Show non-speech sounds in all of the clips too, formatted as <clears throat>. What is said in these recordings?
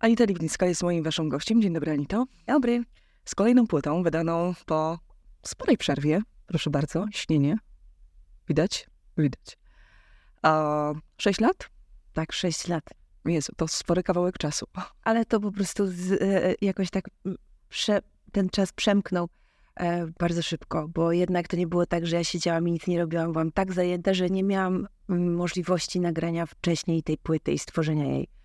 Anita Liwnicka jest moim waszym gościem. Dzień dobry, Anito. Dobry. Z kolejną płytą wydaną po sporej przerwie. Proszę bardzo, śnienie. Widać? Widać. A, sześć lat? Tak, sześć lat. Jezu, to spory kawałek czasu. Ale to po prostu z, e, jakoś tak prze, ten czas przemknął e, bardzo szybko, bo jednak to nie było tak, że ja siedziałam i nic nie robiłam. Byłam tak zajęta, że nie miałam mm, możliwości nagrania wcześniej tej płyty i stworzenia jej.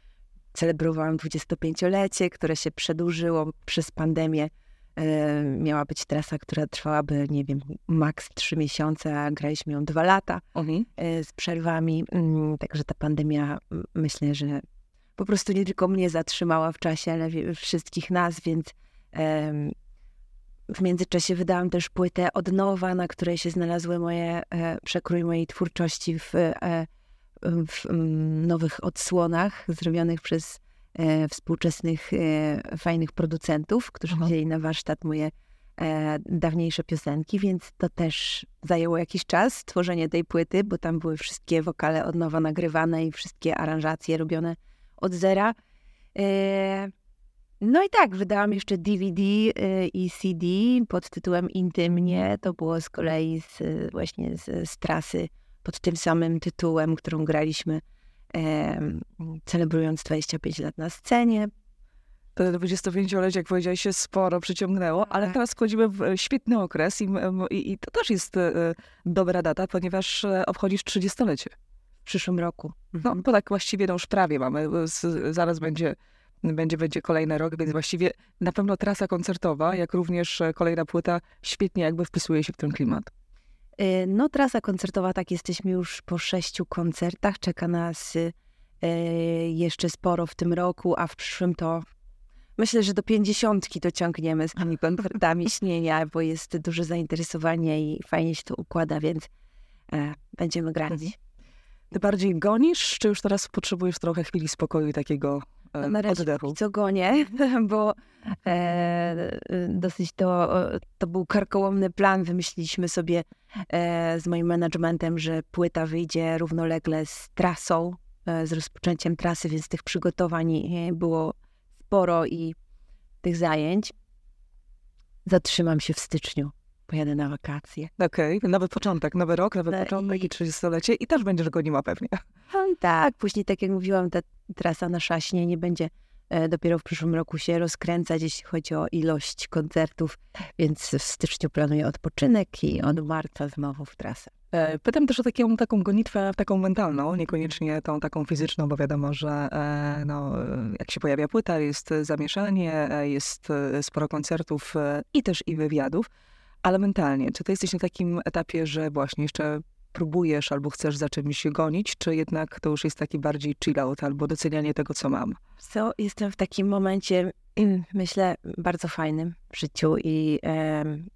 Celebrowałam 25-lecie, które się przedłużyło przez pandemię. E, miała być trasa, która trwałaby, nie wiem, maks trzy miesiące, a graliśmy ją dwa lata Mhm. e, z przerwami. Mm, Także ta pandemia, myślę, że po prostu nie tylko mnie zatrzymała w czasie, ale wszystkich nas, więc w międzyczasie wydałam też płytę od nowa, na której się znalazły moje, e, przekrój mojej twórczości w, w mm, nowych odsłonach zrobionych przez e, współczesnych, e, fajnych producentów, którzy Aha. wzięli na warsztat moje e, dawniejsze piosenki, więc to też zajęło jakiś czas, tworzenie tej płyty, bo tam były wszystkie wokale od nowa nagrywane i wszystkie aranżacje robione od zera. No i tak, wydałam jeszcze DVD i CD pod tytułem Intymnie. To było z kolei z, właśnie z, z trasy pod tym samym tytułem, którą graliśmy em, celebrując 25 lat na scenie. To 25-lecie, jak powiedziałeś, się sporo przyciągnęło, ale Tak. teraz wchodzimy w e, świetny okres i, i, i to też jest e, dobra data, ponieważ e, obchodzisz 30-lecie. W przyszłym roku. No, bo tak właściwie no już prawie mamy. Zaraz będzie, będzie, będzie kolejny rok, więc właściwie na pewno trasa koncertowa, jak również e, kolejna płyta świetnie jakby wpisuje się w ten klimat. Y, No, trasa koncertowa, tak, jesteśmy już po sześciu koncertach. Czeka nas y, y, jeszcze sporo w tym roku, a w przyszłym to myślę, że do pięćdziesiątki to ciągniemy z tymi koncertami <laughs> śnienia, bo jest duże zainteresowanie i fajnie się to układa, więc e, będziemy grać. Mhm. Ty bardziej gonisz, czy już teraz potrzebujesz trochę chwili spokoju i takiego na razie co gonię, <laughs> bo e, dosyć to, to był karkołomny plan. Wymyśliliśmy sobie e, z moim managementem, że płyta wyjdzie równolegle z trasą, e, z rozpoczęciem trasy, więc tych przygotowań e, było sporo i tych zajęć. Zatrzymam się w styczniu. Pojadę na wakacje. Okej, nowy początek, nowy rok, nowy No początek i i- 30-lecie i też będziesz goniła pewnie. No tak, później, tak jak mówiłam, ta trasa na szaśnie nie będzie e, dopiero w przyszłym roku się rozkręcać, jeśli chodzi o ilość koncertów, więc w styczniu planuję odpoczynek i od marca znowu w trasę. E, Pytam też o taką, taką gonitwę, taką mentalną, niekoniecznie tą taką fizyczną, bo wiadomo, że e, no, jak się pojawia płyta, jest zamieszanie, jest sporo koncertów i też i wywiadów, ale mentalnie, czy ty jesteś na takim etapie, że właśnie jeszcze próbujesz albo chcesz za czymś gonić, czy jednak to już jest taki bardziej chill out albo docenianie tego, co mam? Co, jestem w takim momencie, <clears throat> myślę, bardzo fajnym w życiu i em,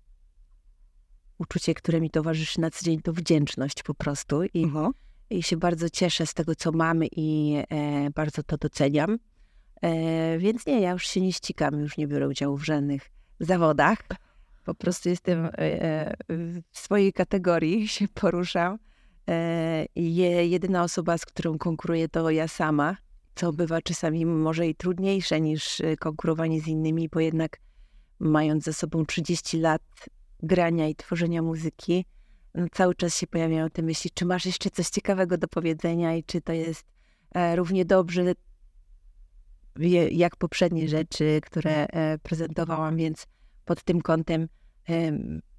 uczucie, które mi towarzyszy na co dzień, to wdzięczność po prostu i Mhm. i się bardzo cieszę z tego, co mamy i e, bardzo to doceniam. E, więc nie, ja już się nie ścigam, już nie biorę udziału w żadnych zawodach. Po prostu jestem e, e, w swojej kategorii, <laughs> się poruszam. E, je, jedyna osoba, z którą konkuruję, to ja sama, co bywa czasami może i trudniejsze niż konkurowanie z innymi, bo jednak mając za sobą 30 lat grania i tworzenia muzyki, no, cały czas się pojawiają te myśli, czy masz jeszcze coś ciekawego do powiedzenia i czy to jest równie dobrze jak poprzednie rzeczy, które prezentowałam, więc pod tym kątem em,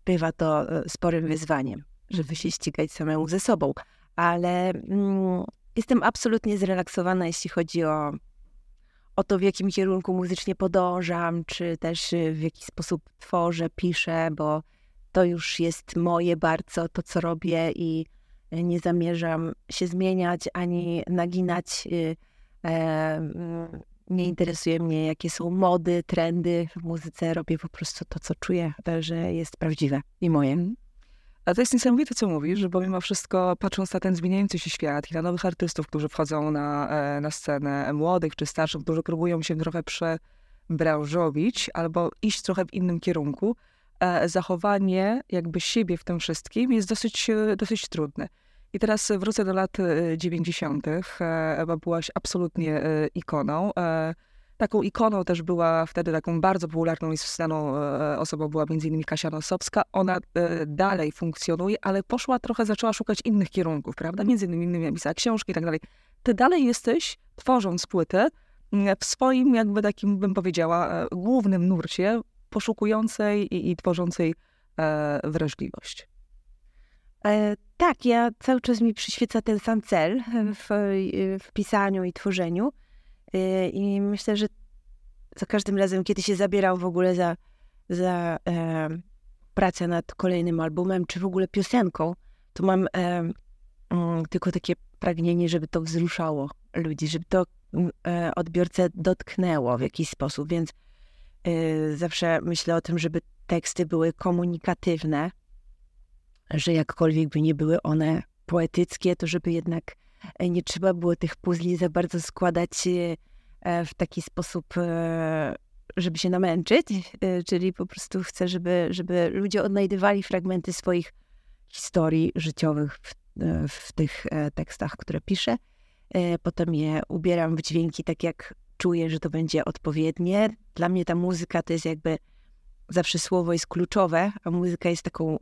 bywa to e, sporym wyzwaniem, żeby się ścigać samemu ze sobą. Ale mm, jestem absolutnie zrelaksowana, jeśli chodzi o, o to, w jakim kierunku muzycznie podążam, czy też y, w jaki sposób tworzę, piszę, bo to już jest moje bardzo, to co robię i nie zamierzam się zmieniać ani naginać. E, Nie interesuje mnie, jakie są mody, trendy w muzyce. Robię po prostu to, co czuję, e, że jest prawdziwe i moje. A to jest niesamowite, co mówisz, bo mimo wszystko, patrząc na ten zmieniający się świat i na nowych artystów, którzy wchodzą na, e, na scenę, młodych czy starszych, którzy próbują się trochę przebranżowić albo iść trochę w innym kierunku, e, zachowanie jakby siebie w tym wszystkim jest dosyć, e, dosyć trudne. I teraz wrócę do lat e, 90., e, bo byłaś absolutnie e, ikoną. E, Taką ikoną też była wtedy taką bardzo popularną i znaną osobą była innymi Kasia Nosowska. Ona dalej funkcjonuje, ale poszła trochę, zaczęła szukać innych kierunków, prawda? Między innymi pisała książki i tak dalej. Ty dalej jesteś, tworząc płytę, w swoim jakby takim, bym powiedziała, głównym nurcie, poszukującej i, i tworzącej wrażliwość. E, tak, ja cały czas mi przyświeca ten sam cel w, w pisaniu i tworzeniu. E, I myślę, że za każdym razem, kiedy się zabieram w ogóle za, za e, pracę nad kolejnym albumem, czy w ogóle piosenką, to mam e, mm, tylko takie pragnienie, żeby to wzruszało ludzi, żeby to mm, e, odbiorcę dotknęło w jakiś sposób. Więc e, zawsze myślę o tym, żeby teksty były komunikatywne, że jakkolwiek by nie były one poetyckie, to żeby jednak e, nie trzeba było tych puzli za bardzo składać e, w taki sposób, e, żeby się namęczyć, czyli po prostu chcę, żeby, żeby ludzie odnajdywali fragmenty swoich historii życiowych w, w tych tekstach, które piszę. Potem je ubieram w dźwięki tak, jak czuję, że to będzie odpowiednie. Dla mnie ta muzyka to jest jakby zawsze słowo jest kluczowe, a muzyka jest taką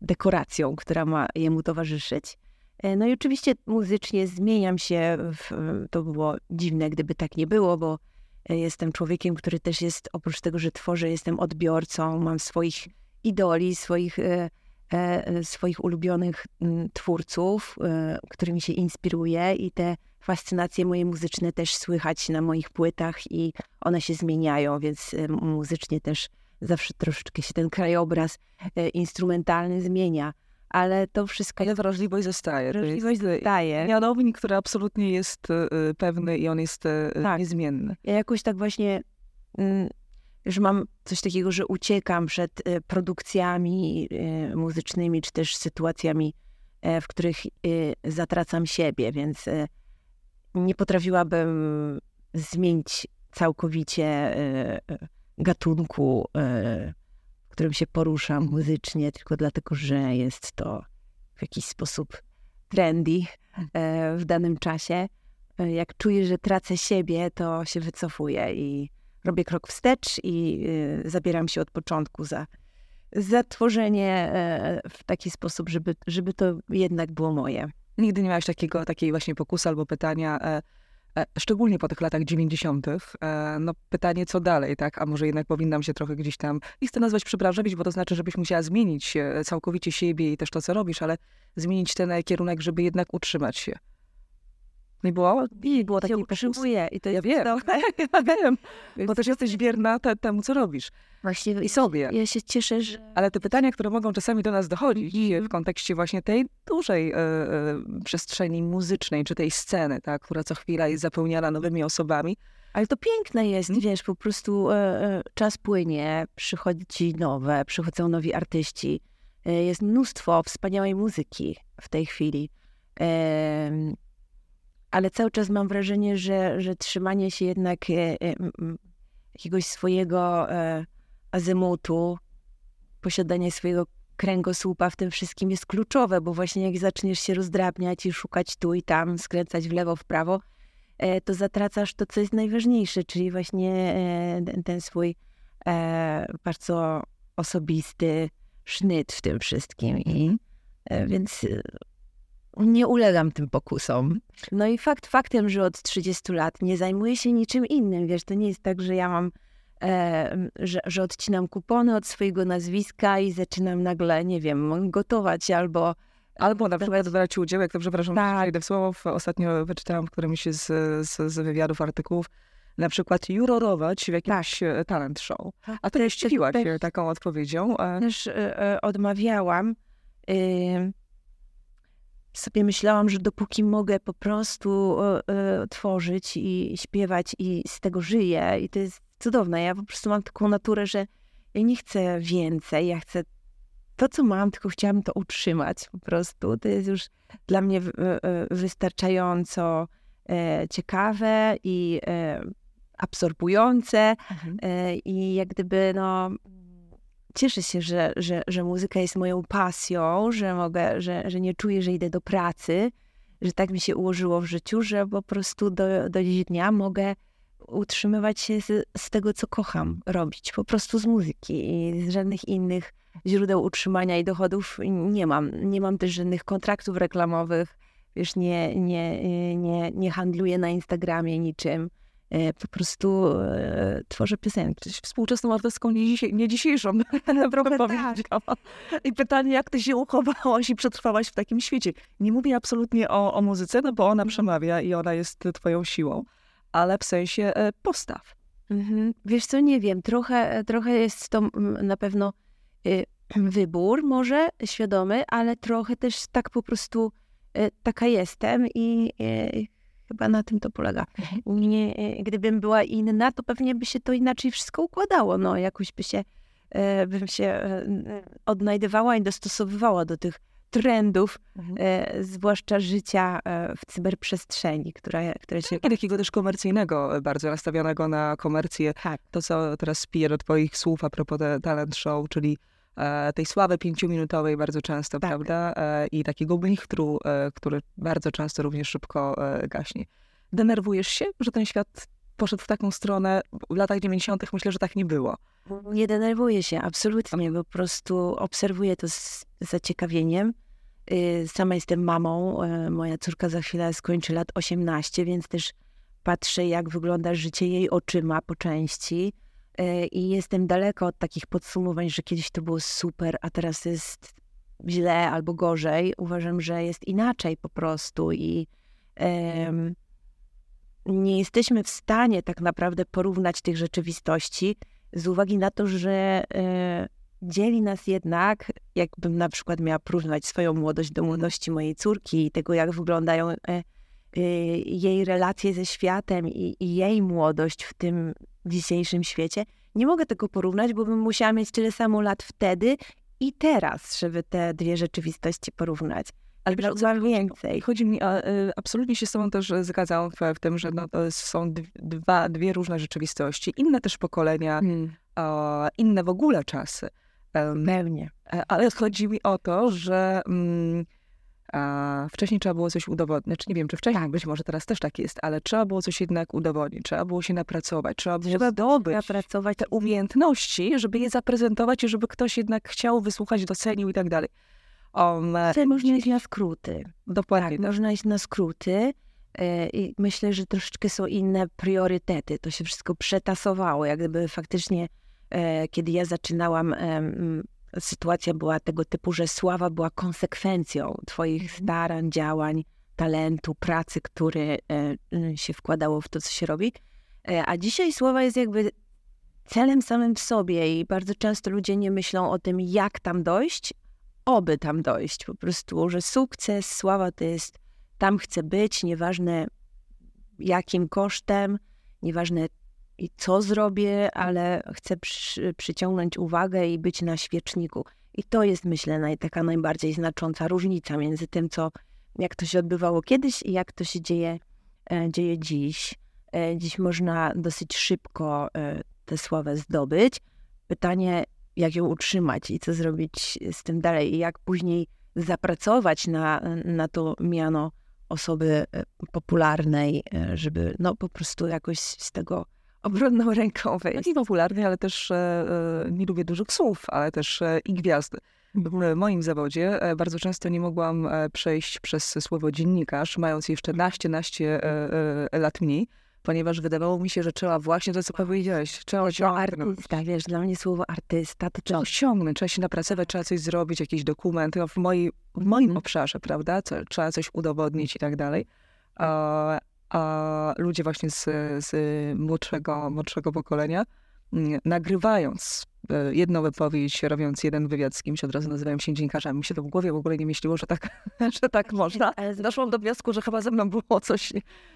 dekoracją, która ma jemu towarzyszyć. E, no i oczywiście muzycznie zmieniam się. W, to było dziwne, gdyby tak nie było, bo e, jestem człowiekiem, który też jest, oprócz tego, że tworzę, jestem odbiorcą, mam swoich idoli, swoich, e, swoich ulubionych twórców, którymi się inspiruję i te fascynacje moje muzyczne też słychać na moich płytach i one się zmieniają, więc muzycznie też zawsze troszeczkę się ten krajobraz e, instrumentalny zmienia. Ale to wszystko. Ale wrażliwość zostaje. Wrażliwość zostaje. Mianownik, który absolutnie jest e, pewny i on jest e, tak. niezmienny. Ja jakoś tak właśnie, mm, że mam coś takiego, że uciekam przed produkcjami muzycznymi, czy też sytuacjami, w których zatracam siebie, więc nie potrafiłabym zmienić całkowicie gatunku, e, w którym się poruszam muzycznie, tylko dlatego, że jest to w jakiś sposób trendy e, w danym czasie. E, jak czuję, że tracę siebie, to się wycofuję i robię krok wstecz i zabieram się od początku za, za tworzenie w taki sposób, żeby, żeby to jednak było moje. Nigdy nie miałeś takiego, takiej właśnie pokusy albo pytania, szczególnie po tych latach 90., e, no pytanie, co dalej, tak? A może jednak powinnam się trochę gdzieś tam, nie chcę nazwać przebranżowić, bo to znaczy, żebyś musiała zmienić całkowicie siebie i też to, co robisz, ale zmienić ten kierunek, żeby jednak utrzymać się. Nie było? Nie było takiej potrzebuję. I to ja wiem, <laughs> ja wiem, bo też jesteś wierna te, temu, co robisz. Właśnie i sobie. Ja się cieszę, że... Ale te pytania, które mogą czasami do nas dochodzić mm. w kontekście właśnie tej dużej e, e, przestrzeni muzycznej, czy tej sceny, tak, która co chwila jest zapełniana nowymi osobami, ale to piękne jest, hmm? wiesz, po prostu e, e, czas płynie, przychodzi nowe, przychodzą nowi artyści. E, jest mnóstwo wspaniałej muzyki w tej chwili ale cały czas mam wrażenie, że, że trzymanie się jednak e, e, jakiegoś swojego e, azymutu, posiadanie swojego kręgosłupa w tym wszystkim jest kluczowe, bo właśnie jak zaczniesz się rozdrabniać i szukać tu i tam, skręcać w lewo, w prawo, to zatracasz to, co jest najważniejsze, czyli właśnie ten, ten swój bardzo osobisty sznyt w tym wszystkim. I, więc nie ulegam tym pokusom. No i fakt faktem, że od 30 lat nie zajmuję się niczym innym. Wiesz, to nie jest tak, że ja mam, e, że, że odcinam kupony od swojego nazwiska i zaczynam nagle, nie wiem, gotować albo Albo na przykład brać udział, jak to przepraszam, tak. idę w słowo, ostatnio wyczytałam w którymś z, z, z wywiadów, artykułów, na przykład jurorować w jakimś tak. talent show. Tak. A to nie zdziwiłaś taką odpowiedzią. Też y, odmawiałam. Y, sobie myślałam, że dopóki mogę po prostu e, e, tworzyć i śpiewać i z tego żyję i to jest cudowne. Ja po prostu mam taką naturę, że ja nie chcę więcej, ja chcę to, co mam, tylko chciałabym to utrzymać po prostu. To jest już dla mnie e, wystarczająco ciekawe i absorbujące mhm. i jak gdyby no cieszę się, że, że, że muzyka jest moją pasją, że mogę, że, że nie czuję, że idę do pracy, że tak mi się ułożyło w życiu, że po prostu do, do dziś dnia mogę utrzymywać się z, z tego, co kocham robić, po prostu z muzyki i z żadnych innych źródeł utrzymania i dochodów nie mam. Nie mam też żadnych kontraktów reklamowych, wiesz, nie, nie, nie, nie handluję na Instagramie niczym. E, po prostu e, tworzę piosenki. Współczesną artystką nie, dzisiaj, nie dzisiejszą, <laughs> naprawdę tak. I pytanie, jak ty się uchowałaś i przetrwałaś w takim świecie? Nie mówię absolutnie o, o muzyce, no bo ona mhm. przemawia i ona jest twoją siłą, ale w sensie e, postaw. Mhm. Wiesz co, nie wiem, trochę, trochę jest to na pewno <clears throat> wybór może świadomy, ale trochę też tak po prostu taka jestem i Chyba na tym to polega. Mhm. Nie, e, gdybym była inna, to pewnie by się to inaczej wszystko układało. No, jakoś by się, e, bym się e, odnajdywała i dostosowywała do tych trendów, mhm. zwłaszcza życia w cyberprzestrzeni, która, która się... I takiego też komercyjnego, bardzo nastawionego na komercję. Tak. To, co teraz spiję do twoich słów a propos talent show, czyli tej sławy pięciominutowej bardzo często, tak. prawda? E, I takiego blichtru, e, który bardzo często również szybko gaśnie. Denerwujesz się, że ten świat poszedł w taką stronę? W latach 90. myślę, że tak nie było. Nie denerwuję się, absolutnie. Po prostu obserwuję to z zaciekawieniem. Y, sama jestem mamą. Moja córka za chwilę skończy lat 18, więc też patrzę, jak wygląda życie jej oczyma po części. E, i jestem daleko od takich podsumowań, że kiedyś to było super, a teraz jest źle albo gorzej. Uważam, że jest inaczej po prostu i um, nie jesteśmy w stanie tak naprawdę porównać tych rzeczywistości z uwagi na to, że e, dzieli nas jednak, jakbym na przykład miała porównać swoją młodość do młodości mojej córki i tego, jak wyglądają e, jej relacje ze światem i, i jej młodość w tym dzisiejszym świecie. Nie mogę tego porównać, bo bym musiała mieć tyle samo lat wtedy i teraz, żeby te dwie rzeczywistości porównać. Ale wiesz, więcej. Chodzi mi, a, y, absolutnie się z tobą też zgadzam w, w tym, że no, to są dwa, dwie różne rzeczywistości, inne też pokolenia, hmm. a, inne w ogóle czasy. Pewnie. E, ale chodzi mi o to, że mm, a wcześniej trzeba było coś udowodnić. Znaczy, nie wiem, czy wcześniej, tak. być może teraz też tak jest, ale trzeba było coś jednak udowodnić, trzeba było się napracować, trzeba było trzeba zdobyć napracować te umiejętności, żeby je zaprezentować i żeby ktoś jednak chciał wysłuchać, docenił i tak dalej. Um, można iść na skróty. Dokładnie. Tak, można iść na skróty. E, I myślę, że troszeczkę są inne priorytety. To się wszystko przetasowało. Jak gdyby faktycznie, e, kiedy ja zaczynałam sytuacja była tego typu, że sława była konsekwencją Twoich mhm. starań, działań, talentu, pracy, który e, się wkładało w to, co się robi. E, a dzisiaj sława jest jakby celem samym w sobie i bardzo często ludzie nie myślą o tym, jak tam dojść, oby tam dojść. Po prostu, że sukces, sława to jest tam chcę być, nieważne jakim kosztem, nieważne i co zrobię, ale chcę przy, przyciągnąć uwagę i być na świeczniku. I to jest, myślę, naj, taka najbardziej znacząca różnica między tym, co, jak to się odbywało kiedyś i jak to się dzieje, e, dzieje dziś. E, dziś można dosyć szybko e, tę sławę zdobyć. Pytanie, jak ją utrzymać i co zrobić z tym dalej, i jak później zapracować na, na to miano osoby e, popularnej, e, żeby no po prostu jakoś z tego obronną ręką wejść. Taki popularny, ale też e, e, nie lubię dużych słów, ale też e, i gwiazd. W moim zawodzie bardzo często nie mogłam przejść przez słowo dziennikarz, mając jeszcze naście, naście lat mniej, ponieważ wydawało mi się, że trzeba właśnie to, co powiedziałeś, trzeba osiągnąć. artysta, wiesz, dla mnie słowo artysta to trzeba osiągnąć, trzeba się napracować, trzeba coś zrobić, jakiś dokument w, moi, w moim mm. obszarze, prawda, trzeba coś udowodnić i tak dalej a ludzie właśnie z, z młodszego, młodszego pokolenia, mm, nagrywając e, jedną wypowiedź, robiąc jeden wywiad z kimś, od razu nazywają się dziennikarzami. Mi się to w głowie w ogóle nie myśliło, że tak, <laughs> że tak można. <laughs> Doszłam do wniosku, że chyba ze mną było coś,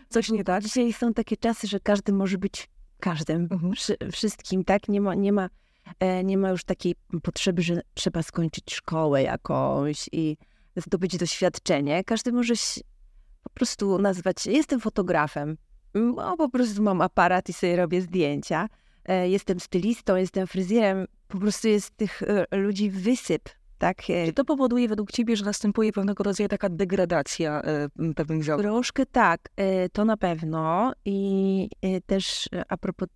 coś nie tak. Dzisiaj są takie czasy, że każdy może być każdym, mhm. wszystkim, tak? Nie ma, nie, ma, e, nie ma już takiej potrzeby, że trzeba skończyć szkołę jakąś i zdobyć doświadczenie. Każdy może po prostu nazwać się, jestem fotografem, no, po prostu mam aparat i sobie robię zdjęcia. E, jestem stylistą, jestem fryzjerem, po prostu jest tych e, ludzi wysyp tak? Czy to powoduje według ciebie, że następuje pewnego rodzaju taka degradacja pewnych zawodów? Troszkę tak, to na pewno. I też a propos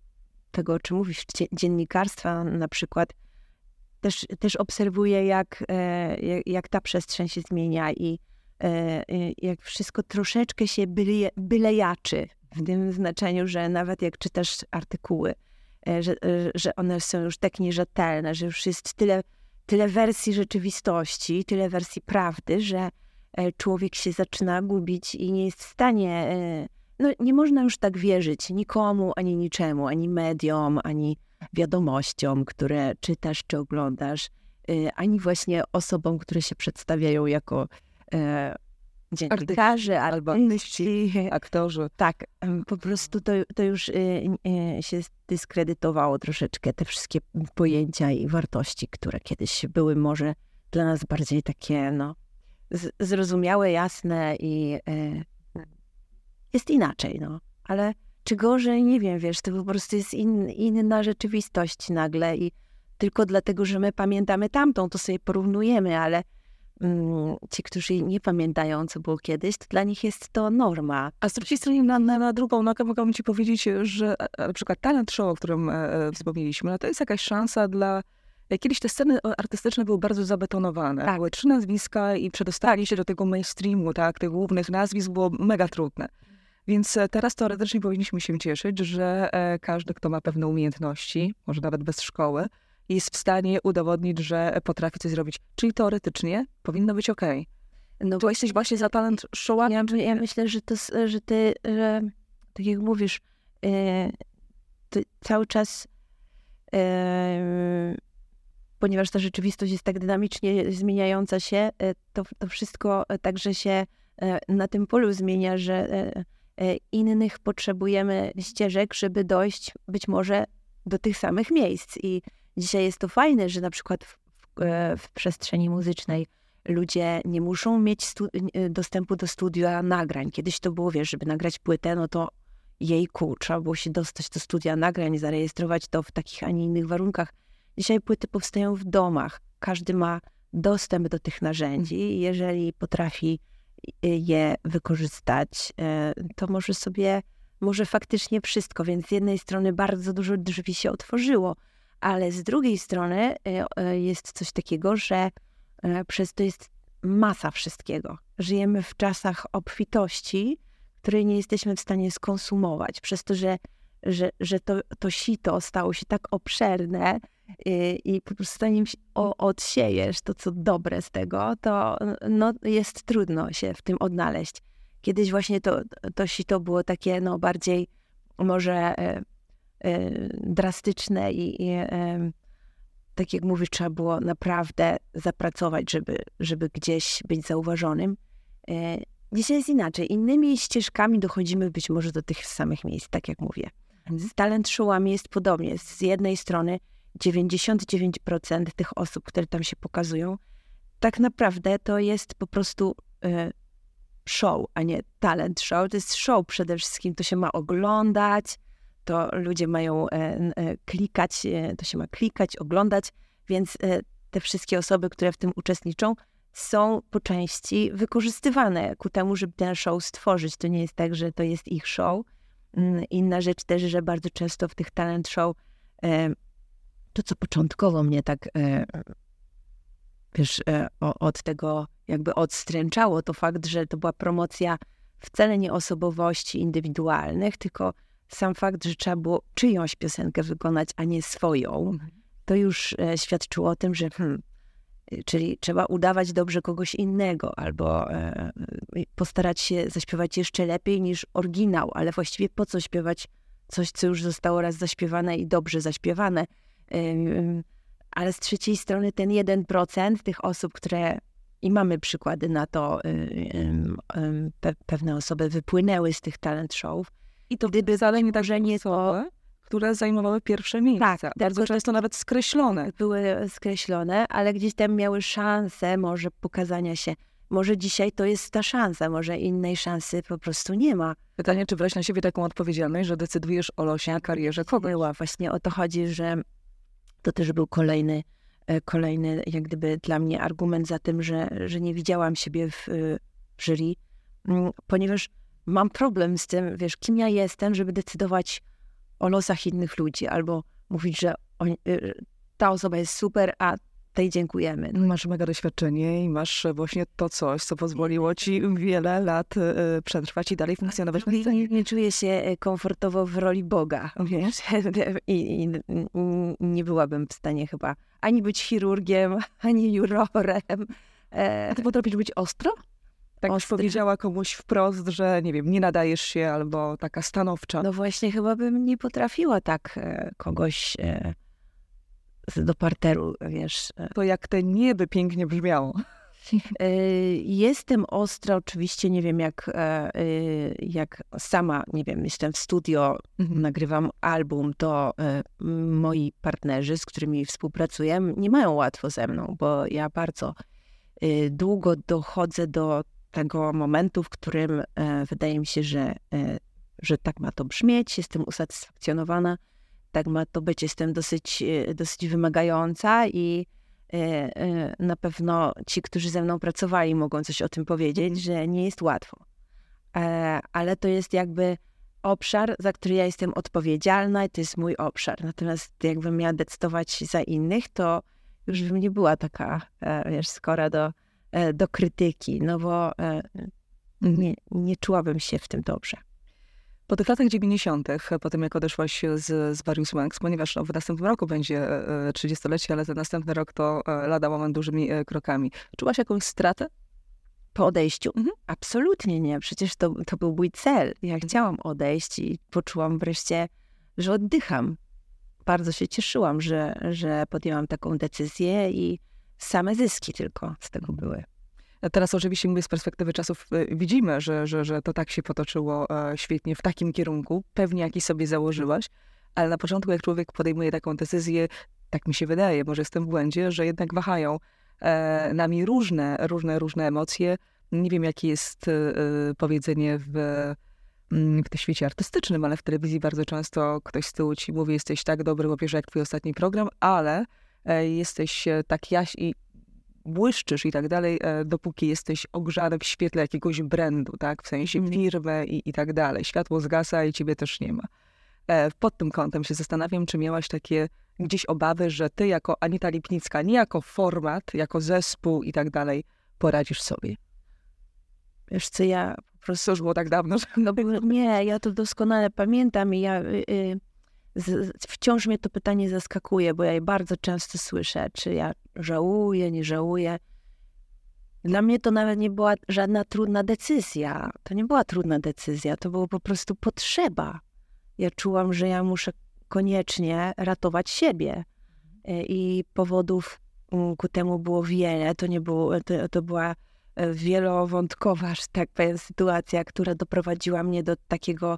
tego, o czym mówisz, dziennikarstwa na przykład, też, też obserwuję, jak, jak, jak ta przestrzeń się zmienia i jak wszystko troszeczkę się byle, bylejaczy, w tym znaczeniu, że nawet jak czytasz artykuły, że, że one są już tak nierzetelne, że już jest tyle tyle wersji rzeczywistości, tyle wersji prawdy, że e, człowiek się zaczyna gubić i nie jest w stanie. E, no, nie można już tak wierzyć nikomu, ani niczemu, ani mediom, ani wiadomościom, które czytasz czy oglądasz, e, ani właśnie osobom, które się przedstawiają jako dziennikarze, albo artyści, aktorzy. Tak, po prostu to, to już y, y, się dyskredytowało troszeczkę te wszystkie pojęcia i wartości, które kiedyś były może dla nas bardziej takie, no, zrozumiałe, jasne i y, jest inaczej, no. Ale czy gorzej, nie wiem, wiesz, to po prostu jest in, inna rzeczywistość nagle i tylko dlatego, że my pamiętamy tamtą, to sobie porównujemy, ale ci, którzy nie pamiętają, co było kiedyś, to dla nich jest to norma. A z drugiej strony na, na, na drugą nogę mogłabym ci powiedzieć, że e, na przykład talent show, o którym e, e, wspomnieliśmy, no to jest jakaś szansa dla... Kiedyś te sceny artystyczne były bardzo zabetonowane. Tak. Były trzy nazwiska i przedostanie się do tego mainstreamu, tak, tych głównych nazwisk było mega trudne. Więc teraz teoretycznie powinniśmy się cieszyć, że każdy, kto ma pewne umiejętności, może nawet bez szkoły, jest w stanie udowodnić, że potrafi coś zrobić. Czyli teoretycznie powinno być ok. No, to jesteś właśnie za talent show Ja, ja myślę, że, to, że ty, że, tak jak mówisz, e, ty cały czas, e, ponieważ ta rzeczywistość jest tak dynamicznie zmieniająca się, e, to, to wszystko także się na tym polu zmienia, że innych potrzebujemy ścieżek, żeby dojść być może do tych samych miejsc. I Dzisiaj jest to fajne, że na przykład w, w, e, przestrzeni muzycznej ludzie nie muszą mieć e, dostępu do studia nagrań. Kiedyś to było, wiesz, żeby nagrać płytę, no to jejku, trzeba było się dostać do studia nagrań, zarejestrować to w takich, a nie innych warunkach. Dzisiaj płyty powstają w domach. Każdy ma dostęp do tych narzędzi. Jeżeli potrafi e, je wykorzystać, to może sobie, może faktycznie wszystko. Więc z jednej strony bardzo dużo drzwi się otworzyło, ale z drugiej strony e, e, jest coś takiego, że e, przez to jest masa wszystkiego. Żyjemy w czasach obfitości, której nie jesteśmy w stanie skonsumować, przez to, że, że, że to, to sito stało się tak obszerne i, i po prostu zanim odsiejesz to, co dobre z tego, to no, jest trudno się w tym odnaleźć. Kiedyś właśnie to, to sito było takie no, bardziej może Y, drastyczne i, i tak jak mówisz, trzeba było naprawdę zapracować, żeby, żeby gdzieś być zauważonym. Y, dzisiaj jest inaczej. Innymi ścieżkami dochodzimy być może do tych samych miejsc, tak jak mówię. Z talent showami jest podobnie. Z jednej strony 99% tych osób, które tam się pokazują, tak naprawdę to jest po prostu y, show, a nie talent show. To jest show przede wszystkim. To się ma oglądać, to ludzie mają e, e, klikać, e, to się ma klikać, oglądać, więc te wszystkie osoby, które w tym uczestniczą, są po części wykorzystywane ku temu, żeby ten show stworzyć. To nie jest tak, że to jest ich show. Mm, inna rzecz też, że bardzo często w tych talent show to, co początkowo mnie tak wiesz, od tego jakby odstręczało, to fakt, że to była promocja wcale nie osobowości indywidualnych, tylko sam fakt, że trzeba było czyjąś piosenkę wykonać, a nie swoją, mhm. to już e, świadczyło o tym, że hmm, czyli trzeba udawać dobrze kogoś innego, albo e, postarać się zaśpiewać jeszcze lepiej niż oryginał, ale właściwie po co śpiewać coś, co już zostało raz zaśpiewane i dobrze zaśpiewane. E, ale z trzeciej strony ten 1% tych osób, które i mamy przykłady na to, y, y, y, pewne osoby wypłynęły z tych talent showów, i to gdyby wcale nie tak, że nie to, które zajmowały pierwsze miejsca. Tak, Bardzo tak, często nawet skreślone. Były skreślone, ale gdzieś tam miały szansę może pokazania się. Może dzisiaj to jest ta szansa, może innej szansy po prostu nie ma. Pytanie, czy brać na siebie taką odpowiedzialność, że decydujesz o losie, karierze kogoś? Była. Właśnie o to chodzi, że to też był kolejny e, kolejny, jak gdyby dla mnie argument za tym, że, że nie widziałam siebie w, w jury, mm, ponieważ mam problem z tym, wiesz, kim ja jestem, żeby decydować o losach innych ludzi, albo mówić, że on, ta osoba jest super, a tej dziękujemy. Masz mega doświadczenie i masz właśnie to coś, co pozwoliło ci wiele lat e, przetrwać i dalej funkcjonować na scenie. Nie czuję się e, komfortowo w roli Boga, wiesz? <laughs> I, I, nie byłabym w stanie chyba ani być chirurgiem, <laughs> ani jurorem. E, a ty potrafisz być ostro? Tak już powiedziała komuś wprost, że nie wiem, nie nadajesz się albo taka stanowcza. No właśnie, chyba bym nie potrafiła tak kogoś do parteru, wiesz. E. To jak te nieby pięknie brzmiało. <laughs> E, jestem ostra, oczywiście, nie wiem, jak, e, jak sama, nie wiem, jestem w studio, mhm. nagrywam album, to moi partnerzy, z którymi współpracuję, nie mają łatwo ze mną, bo ja bardzo długo dochodzę do tego momentu, w którym wydaje mi się, że, że tak ma to brzmieć, jestem usatysfakcjonowana tak ma to być. Jestem dosyć, e, dosyć wymagająca i e, e, na pewno ci, którzy ze mną pracowali, mogą coś o tym powiedzieć, mhm. że nie jest łatwo. Ale to jest jakby obszar, za który ja jestem odpowiedzialna i to jest mój obszar. Natomiast jakbym miała decydować za innych, to już bym nie była taka, wiesz, skora do, do krytyki, no bo mhm. nie, nie czułabym się w tym dobrze. Po tych latach 90., po tym jak odeszłaś z, z Various Wanks, ponieważ no, w następnym roku będzie 30-lecie, e, ale ten następny rok to e, lada moment dużymi e, krokami. Czułaś jakąś stratę? Po odejściu? Mhm. Absolutnie nie. Przecież to, to był mój cel. Ja mhm. chciałam odejść i poczułam wreszcie, że oddycham. Bardzo się cieszyłam, że, że podjęłam taką decyzję i same zyski tylko z tego były. Teraz oczywiście mówię z perspektywy czasów, e, widzimy, że, że, że to tak się potoczyło e, świetnie w takim kierunku. Pewnie jakiś sobie założyłaś, ale na początku jak człowiek podejmuje taką decyzję, tak mi się wydaje, może jestem w błędzie, że jednak wahają e, nami różne, różne, różne emocje. Nie wiem, jakie jest powiedzenie w, mm, w świecie artystycznym, ale w telewizji bardzo często ktoś z tyłu ci mówi, jesteś tak dobry, bo jak twój ostatni program, ale jesteś tak jaś i błyszczysz i tak dalej, e, dopóki jesteś ogrzany w świetle jakiegoś brandu, tak? W sensie mm. firmy i, i tak dalej. Światło zgasa i ciebie też nie ma. E, pod tym kątem się zastanawiam, czy miałaś takie gdzieś obawy, że ty jako Anita Lipnicka, nie jako format, jako zespół i tak dalej, poradzisz sobie. Wiesz co, ja po prostu już było tak dawno, że... No, nie, ja to doskonale pamiętam i ja... Y, y, wciąż mnie to pytanie zaskakuje, bo ja je bardzo często słyszę, czy ja żałuję, nie żałuję. Dla mnie to nawet nie była żadna trudna decyzja. To nie była trudna decyzja, to było po prostu potrzeba. Ja czułam, że ja muszę koniecznie ratować siebie. E, I powodów mm, ku temu było wiele. To nie było, to, to była e, wielowątkowa, że tak powiem, sytuacja, która doprowadziła mnie do takiego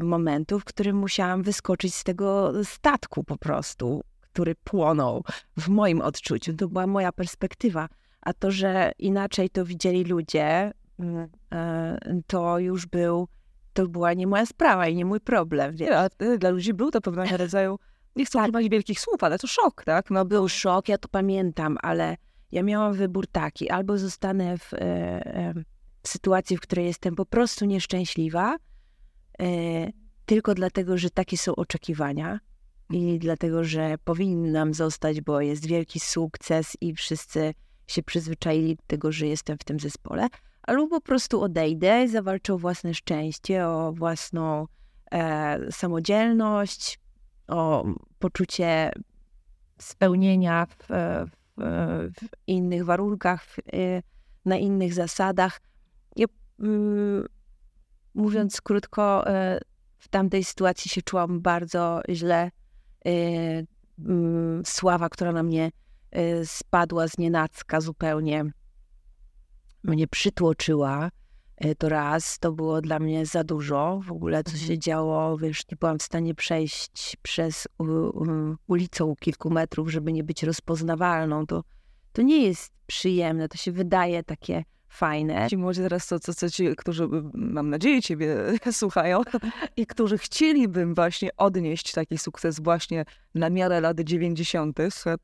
momentu, w którym musiałam wyskoczyć z tego statku po prostu, który płonął w moim odczuciu. To była moja perspektywa. A to, że inaczej to widzieli ludzie, mm, e, to już był, to była nie moja sprawa i nie mój problem. Nie, a dla ludzi był to pewnego rodzaju, nie chcę tak. używać wielkich słów, ale to szok, tak? No był szok, ja to pamiętam, ale ja miałam wybór taki, albo zostanę w, e, w sytuacji, w której jestem po prostu nieszczęśliwa, E, tylko dlatego, że takie są oczekiwania i dlatego, że powinnam zostać, bo jest wielki sukces i wszyscy się przyzwyczaili do tego, że jestem w tym zespole, albo po prostu odejdę i zawalczę o własne szczęście, o własną e, samodzielność, o poczucie spełnienia w, w, w innych warunkach, w, e, na innych zasadach. Ja, mm, Mówiąc krótko, e, w tamtej sytuacji się czułam bardzo źle. E, sława, która na mnie e, spadła z nienacka zupełnie, mnie przytłoczyła. To raz, to było dla mnie za dużo. W ogóle co się mhm. działo, wiesz, nie byłam w stanie przejść przez ulicą kilku metrów, żeby nie być rozpoznawalną. To, to nie jest przyjemne, to się wydaje takie fajne. Ci młodzi teraz, co, co, co ci, którzy, mam nadzieję, ciebie <laughs> słuchają <laughs> i którzy chcieliby właśnie odnieść taki sukces właśnie na miarę lat 90.,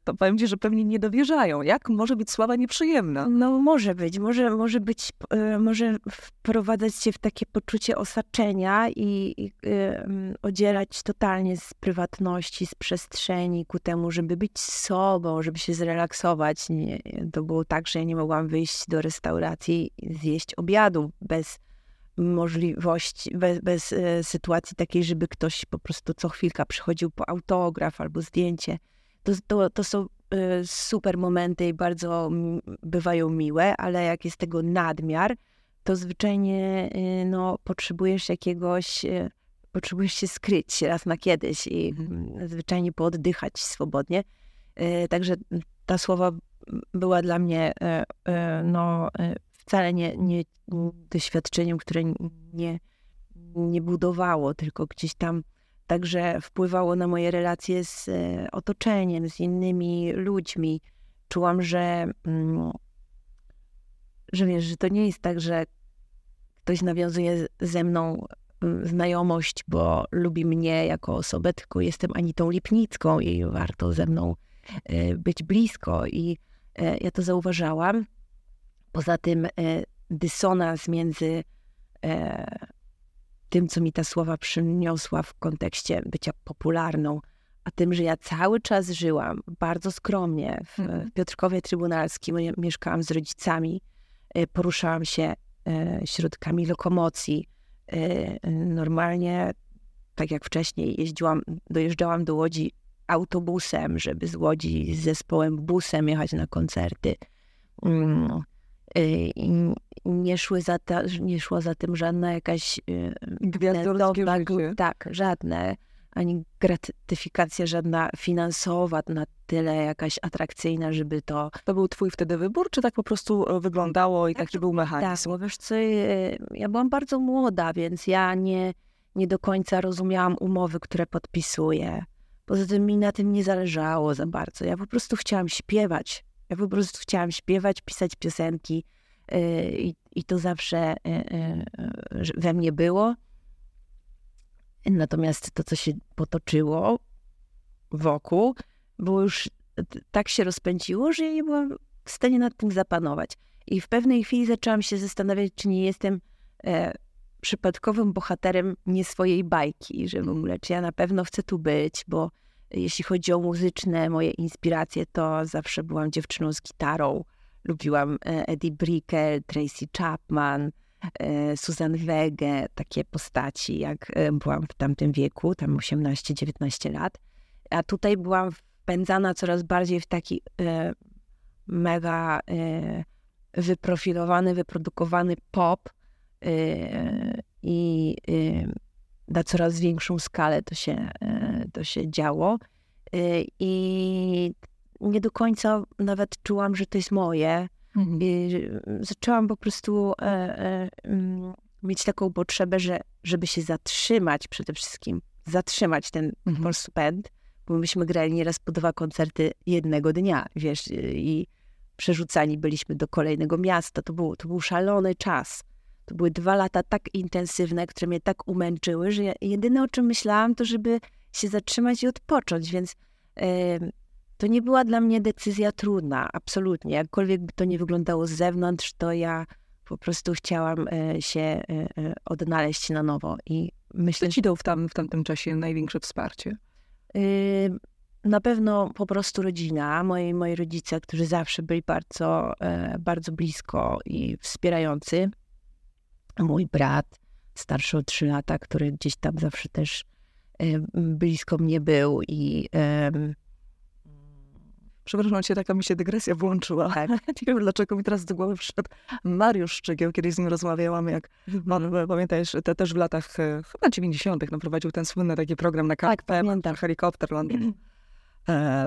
to powiem ci, że pewnie nie dowierzają. Jak może być sława nieprzyjemna? No może być, może, może być, e, może wprowadzać się w takie poczucie osaczenia i, i y, odzierać totalnie z prywatności, z przestrzeni ku temu, żeby być sobą, żeby się zrelaksować. Nie, to było tak, że ja nie mogłam wyjść do restauracji i zjeść obiadu bez możliwości, bez, bez e, sytuacji takiej, żeby ktoś po prostu co chwilka przychodził po autograf albo zdjęcie. To, to, to są e, super momenty i bardzo bywają miłe, ale jak jest tego nadmiar, to zwyczajnie e, no, potrzebujesz jakiegoś, potrzebujesz się skryć raz na kiedyś i mhm. zwyczajnie pooddychać swobodnie. Także ta słowa była dla mnie no, wcale nie, nie doświadczeniem, które nie, nie budowało, tylko gdzieś tam także wpływało na moje relacje z e, otoczeniem, z innymi ludźmi. Czułam, że, mm, że wiesz, że to nie jest tak, że ktoś nawiązuje ze mną mm, znajomość, bo lubi mnie jako osobę, tylko jestem Anitą Lipnicką i warto ze mną e, być blisko. I e, ja to zauważałam. Poza tym e, dysonans między e, tym, co mi ta słowa przyniosła w kontekście bycia popularną, a tym, że ja cały czas żyłam bardzo skromnie w, mhm. Piotrkowie Trybunalskim, mieszkałam z rodzicami, e, poruszałam się środkami lokomocji. Normalnie, tak jak wcześniej, jeździłam, dojeżdżałam do Łodzi autobusem, żeby z Łodzi z zespołem busem jechać na koncerty. Mm, nie, szły za ta, nie szła za tym żadna jakaś y, gwiazdorskie Tak, żadne. Ani gratyfikacja żadna finansowa na tyle jakaś atrakcyjna, żeby to... To był twój wtedy wybór, czy tak po prostu e, wyglądało i tak, taki był mechanizm? Tak, bo wiesz co, y, ja byłam bardzo młoda, więc ja nie, nie do końca rozumiałam umowy, które podpisuję. Poza tym mi na tym nie zależało za bardzo. Ja po prostu chciałam śpiewać. Ja po prostu chciałam śpiewać, pisać piosenki y, i, i to zawsze y, y, we mnie było. Natomiast to, co się potoczyło wokół, było już tak się rozpędziło, że ja nie byłam w stanie nad tym zapanować. I w pewnej chwili zaczęłam się zastanawiać, czy nie jestem e, przypadkowym bohaterem nie swojej bajki, że w mhm. ogóle, czy ja na pewno chcę tu być, bo jeśli chodzi o muzyczne moje inspiracje, to zawsze byłam dziewczyną z gitarą. Lubiłam e, Eddie Brickell, Tracy Chapman, e, Susan Wege, takie postaci, jak e, byłam w tamtym wieku, tam 18-19 lat. A tutaj byłam wpędzana coraz bardziej w taki mega wyprofilowany, wyprodukowany pop i na coraz większą skalę to się, e, to się działo. E, I nie do końca nawet czułam, że to jest moje. Mhm. zaczęłam po prostu e, mm, mieć taką potrzebę, że, żeby się zatrzymać przede wszystkim, zatrzymać ten mhm. pęd, bo myśmy grali nieraz po dwa koncerty jednego dnia, wiesz, i przerzucani byliśmy do kolejnego miasta. To był, to był szalony czas. To były dwa lata tak intensywne, które mnie tak umęczyły, że jedyne o czym myślałam, to żeby się zatrzymać i odpocząć, więc yy, to nie była dla mnie decyzja trudna, absolutnie. Jakkolwiek by to nie wyglądało z zewnątrz, to ja po prostu chciałam yy, się yy, odnaleźć na nowo i myślę... Co ci dał w, tam, w tamtym czasie największe wsparcie? Na pewno po prostu rodzina, moi, moi rodzice, którzy zawsze byli bardzo, bardzo blisko i wspierający mój brat, starszy o trzy lata, który gdzieś tam zawsze też blisko mnie był i um, Przepraszam cię, taka mi się dygresja włączyła. Tak. <laughs> Nie wiem, dlaczego mi teraz do głowy przyszedł Mariusz Szczygieł. Kiedyś z nim rozmawiałam, jak mhm. pamiętasz, te, też w latach e, chyba 90. No, prowadził ten słynny taki program na KPM, tak, helikopter Londyn. <clears throat>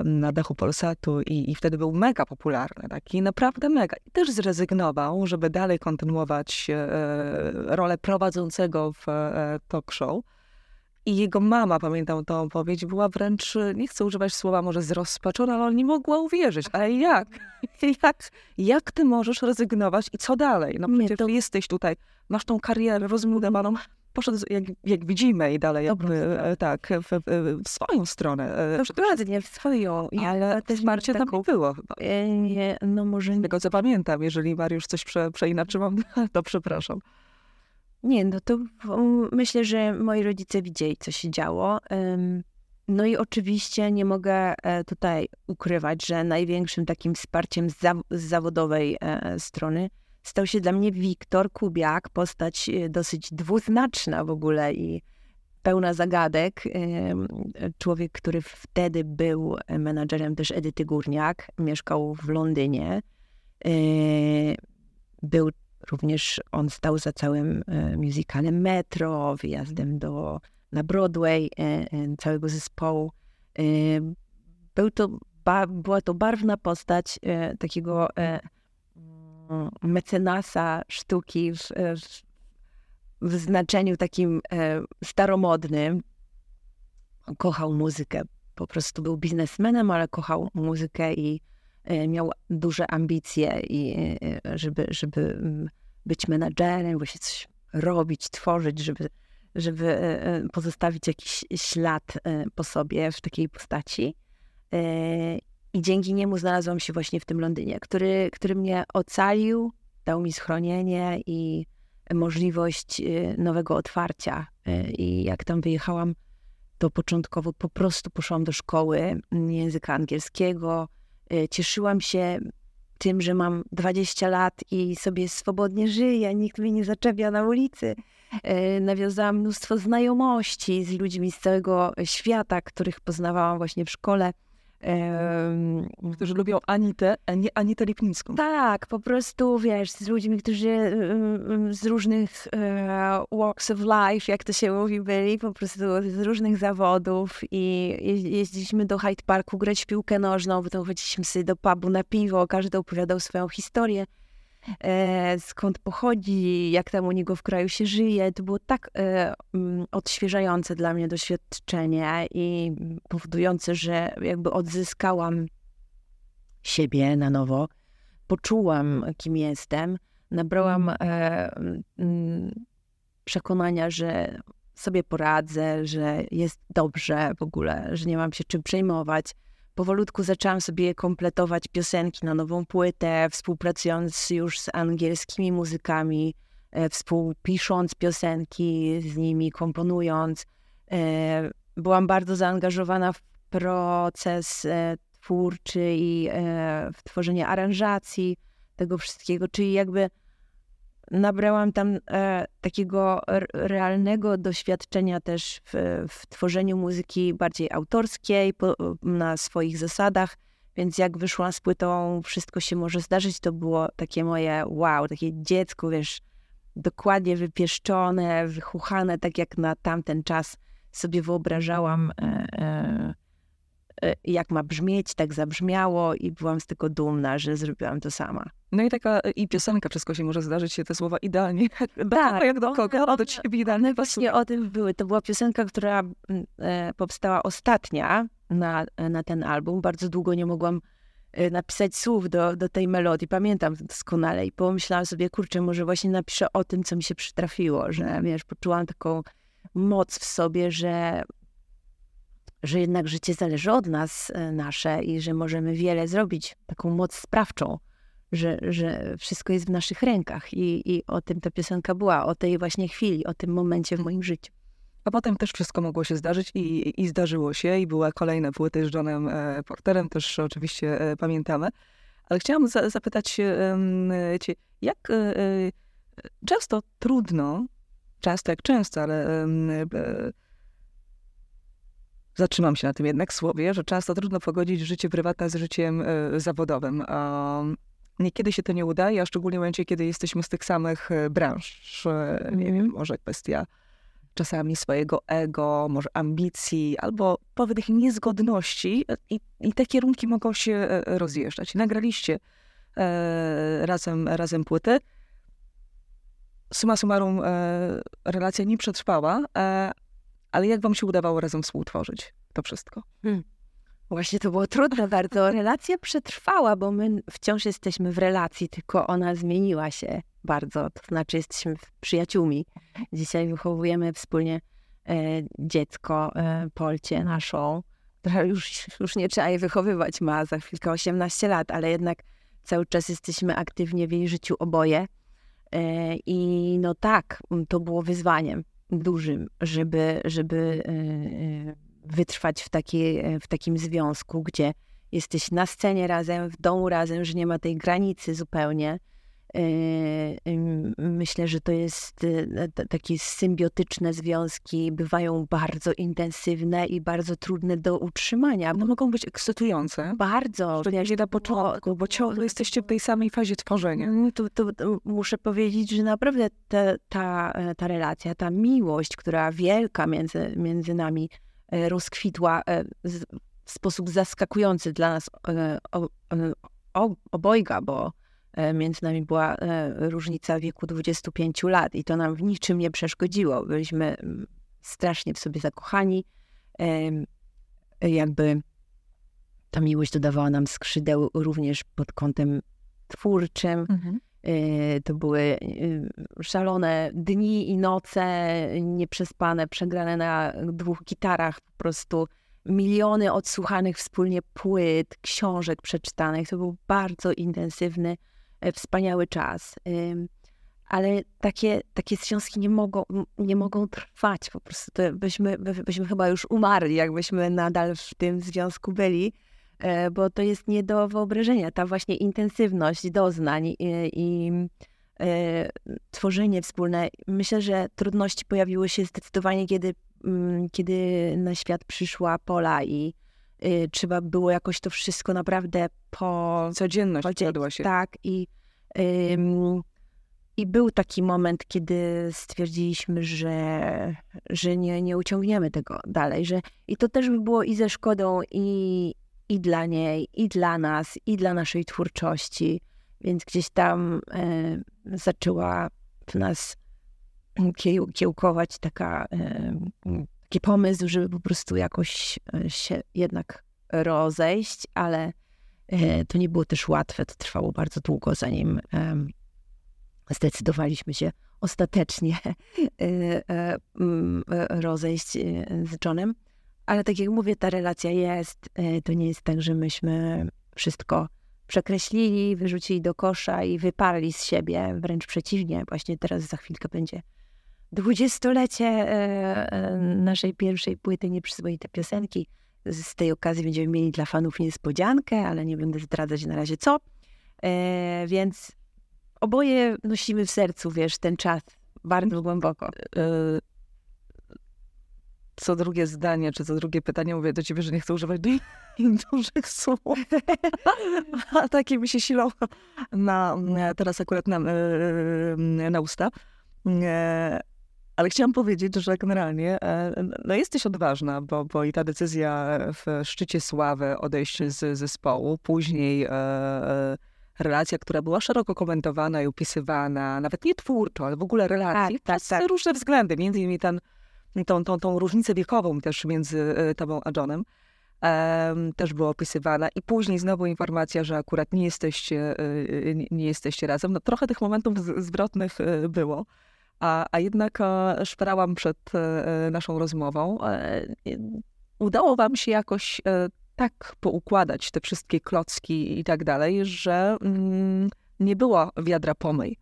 Na dachu Polsatu i, i wtedy był mega popularny, taki naprawdę mega. I też zrezygnował, żeby dalej kontynuować e, rolę prowadzącego w e, talk show. I jego mama, pamiętam tą opowieść, była wręcz, nie chcę używać słowa może zrozpaczona, ale nie mogła uwierzyć. Ale jak? <laughs> jak? Jak ty możesz rezygnować i co dalej? No przecież to... jesteś tutaj, masz tą karierę rozbudowaną, poszedł, jak, jak widzimy, i dalej jakby, e, tak, w, w, w, swoją stronę. E, dokładnie, w swoją. Ale też wsparcie tam nie było. E, nie, no może... Tego co pamiętam, jeżeli Mariusz coś prze, przeinaczyłam, <laughs> to przepraszam. Nie, no to myślę, że moi rodzice widzieli, co się działo. No i oczywiście nie mogę tutaj ukrywać, że największym takim wsparciem z, zawodowej strony stał się dla mnie Wiktor Kubiak, postać e, dosyć dwuznaczna w ogóle i pełna zagadek. Człowiek, który wtedy był menadżerem też Edyty Górniak, mieszkał w Londynie. E, był również, on stał za całym e, musicalem Metro, wyjazdem do, na Broadway całego zespołu. Był to, była to barwna postać takiego mecenasa sztuki w, w, znaczeniu takim e, staromodnym. Kochał muzykę. Po prostu był biznesmenem, ale kochał muzykę i e, miał duże ambicje, i, e, żeby, żeby mm, być menadżerem, właśnie coś robić, tworzyć, żeby, żeby pozostawić jakiś ślad po sobie w takiej postaci. I dzięki niemu znalazłam się właśnie w tym Londynie, który, który mnie ocalił, dał mi schronienie i możliwość y, nowego otwarcia. Y, I jak tam wyjechałam, to początkowo po prostu poszłam do szkoły języka angielskiego. Y, cieszyłam się tym, że mam 20 lat i sobie swobodnie żyję, nikt mnie nie zaczepia na ulicy. Nawiązałam mnóstwo znajomości z ludźmi z całego świata, których poznawałam właśnie w szkole. Którzy lubią Anitę, a nie Anitę Lipnicką. Tak, po prostu, wiesz, z ludźmi, którzy z różnych e, walks of life, jak to się mówi, byli, po prostu z różnych zawodów i jeździliśmy do Hyde Parku grać w piłkę nożną, potem chodziliśmy sobie do pubu na piwo, każdy opowiadał swoją historię. E, skąd pochodzi, jak tam u niego w kraju się żyje. To było tak e, mm, odświeżające dla mnie doświadczenie i powodujące, że jakby odzyskałam siebie na nowo, poczułam, kim jestem, nabrałam e, mm, przekonania, że sobie poradzę, że jest dobrze w ogóle, że nie mam się czym przejmować powolutku zaczęłam sobie kompletować piosenki na nową płytę, współpracując już z angielskimi muzykami, e, współpisząc piosenki z nimi, komponując. E, byłam bardzo zaangażowana w proces e, twórczy i w tworzenie aranżacji tego wszystkiego, czyli jakby nabrałam tam e, takiego realnego doświadczenia też w, w, tworzeniu muzyki bardziej autorskiej, po, na swoich zasadach. Więc jak wyszłam z płytą Wszystko się może zdarzyć, to było takie moje wow, takie dziecko, wiesz, dokładnie wypieszczone, wychuchane, tak jak na tamten czas sobie wyobrażałam, e, e, jak ma brzmieć, tak zabrzmiało i byłam z tego dumna, że zrobiłam to sama. No i taka e, i piosenka, wszystko się może zdarzyć się te słowa idealnie. <laughs> Tak, jak do kogo, one, do ciebie idealnie Właśnie o tym były. To była piosenka, która e, powstała ostatnia na, na ten album. Bardzo długo nie mogłam napisać słów do, do tej melodii. Pamiętam doskonale i pomyślałam sobie, kurczę, może właśnie napiszę o tym, co mi się przytrafiło, że wiesz, poczułam taką moc w sobie, że że jednak życie zależy od nas e, nasze i że możemy wiele zrobić, taką moc sprawczą, że, że wszystko jest w naszych rękach. I, I o tym ta piosenka była, o tej właśnie chwili, o tym momencie w moim życiu. A potem też wszystko mogło się zdarzyć i, i zdarzyło się i była kolejna płyty z Johnem e, Porterem, też oczywiście e, pamiętamy. Ale chciałam za, zapytać cię, jak często trudno, często jak często, ale zatrzymam się na tym jednak słowie, że często trudno pogodzić życie prywatne z życiem y, zawodowym. Niekiedy się to nie udaje, a szczególnie w momencie, kiedy jesteśmy z tych samych e, branż. Mm. Nie wiem, może kwestia czasami swojego ego, może ambicji, albo pewnych niezgodności i, i te kierunki mogą się rozjeżdżać. Nagraliście e, razem, razem płyty. Suma summarum, e, relacja nie przetrwała, e, Ale jak wam się udawało razem współtworzyć to wszystko? Hmm. Właśnie to było trudne bardzo. <laughs> Relacja przetrwała, bo my wciąż jesteśmy w relacji, tylko ona zmieniła się bardzo. To znaczy, jesteśmy przyjaciółmi. Dzisiaj wychowujemy wspólnie e, dziecko, e, Polcie naszą, która już, już nie trzeba jej wychowywać, ma za chwilkę 18 lat, ale jednak cały czas jesteśmy aktywnie w jej życiu oboje. E, I no tak, to było wyzwaniem dużym, żeby, żeby e, e, wytrwać w, takiej, w takim związku, gdzie jesteś na scenie razem, w domu razem, że nie ma tej granicy zupełnie. Myślę, że to jest takie symbiotyczne związki, bywają bardzo intensywne i bardzo trudne do utrzymania. No mogą być ekscytujące. Bardzo. Szczególnie na początku, bo ciągle jesteście w tej samej fazie tworzenia. Mm, to, to, to muszę powiedzieć, że naprawdę ta, ta, ta relacja, ta miłość, która wielka między, między nami e, rozkwitła e, w sposób zaskakujący dla nas e, obojga, bo E, między nami była e, różnica wieku 25 lat i to nam w niczym nie przeszkodziło. Byliśmy mm, strasznie w sobie zakochani. Jakby ta miłość dodawała nam skrzydeł również pod kątem twórczym. Mhm. E, to były szalone dni i noce, nieprzespane, przegrane na dwóch gitarach, po prostu miliony odsłuchanych wspólnie płyt, książek przeczytanych. To był bardzo intensywny E, wspaniały czas. Ale takie, takie związki nie mogą, nie mogą trwać. Po prostu to byśmy, byśmy chyba już umarli, jakbyśmy nadal w tym związku byli, e, bo to jest nie do wyobrażenia. Ta właśnie intensywność doznań i, i e, tworzenie wspólne. Myślę, że trudności pojawiły się zdecydowanie, kiedy, mm, kiedy na świat przyszła Pola i y, trzeba było jakoś to wszystko naprawdę po... Codzienność podzielić, się. Tak, i, i był taki moment, kiedy stwierdziliśmy, że, że nie, nie uciągniemy tego dalej, że i to też by było i ze szkodą i, i dla niej, i dla nas, i dla naszej twórczości, więc gdzieś tam e, zaczęła w nas kieł, kiełkować taka, e, taki pomysł, żeby po prostu jakoś e, się jednak rozejść, ale e, to nie było też łatwe. To trwało bardzo długo, zanim zdecydowaliśmy się ostatecznie e, mm, rozejść z Johnem. Ale tak jak mówię, ta relacja jest. To nie jest tak, że myśmy wszystko przekreślili, wyrzucili do kosza i wyparli z siebie. Wręcz przeciwnie, właśnie teraz za chwilkę będzie dwudziestolecie naszej pierwszej płyty Nieprzyzwoite Piosenki z tej okazji będziemy mieli dla fanów niespodziankę, ale nie będę zdradzać na razie co. E, więc oboje nosimy w sercu, wiesz, ten czas bardzo głęboko. E, co drugie zdanie, czy co drugie pytanie mówię do ciebie, że nie chcę używać <laughs> dużych słów. <laughs> A takie mi się silą na, teraz akurat na, e, na usta. Ale chciałam powiedzieć, że generalnie e, no jesteś odważna, bo, bo i ta decyzja w szczycie sławy odejść z zespołu, później e, e, relacja, która była szeroko komentowana i opisywana, nawet nie twórczo, ale w ogóle relacji, tak, tak, tak. różne względy, między innymi ten, tą, tą, tą różnicę wiekową też między tobą a Johnem. Um, też była opisywana i później znowu informacja, że akurat nie jesteście, nie jesteście razem. No, trochę tych momentów zwrotnych było a, a jednak e, szperałam przed e, naszą rozmową. E, udało wam się jakoś tak poukładać te wszystkie klocki i tak dalej, że mm, nie było wiadra pomyj.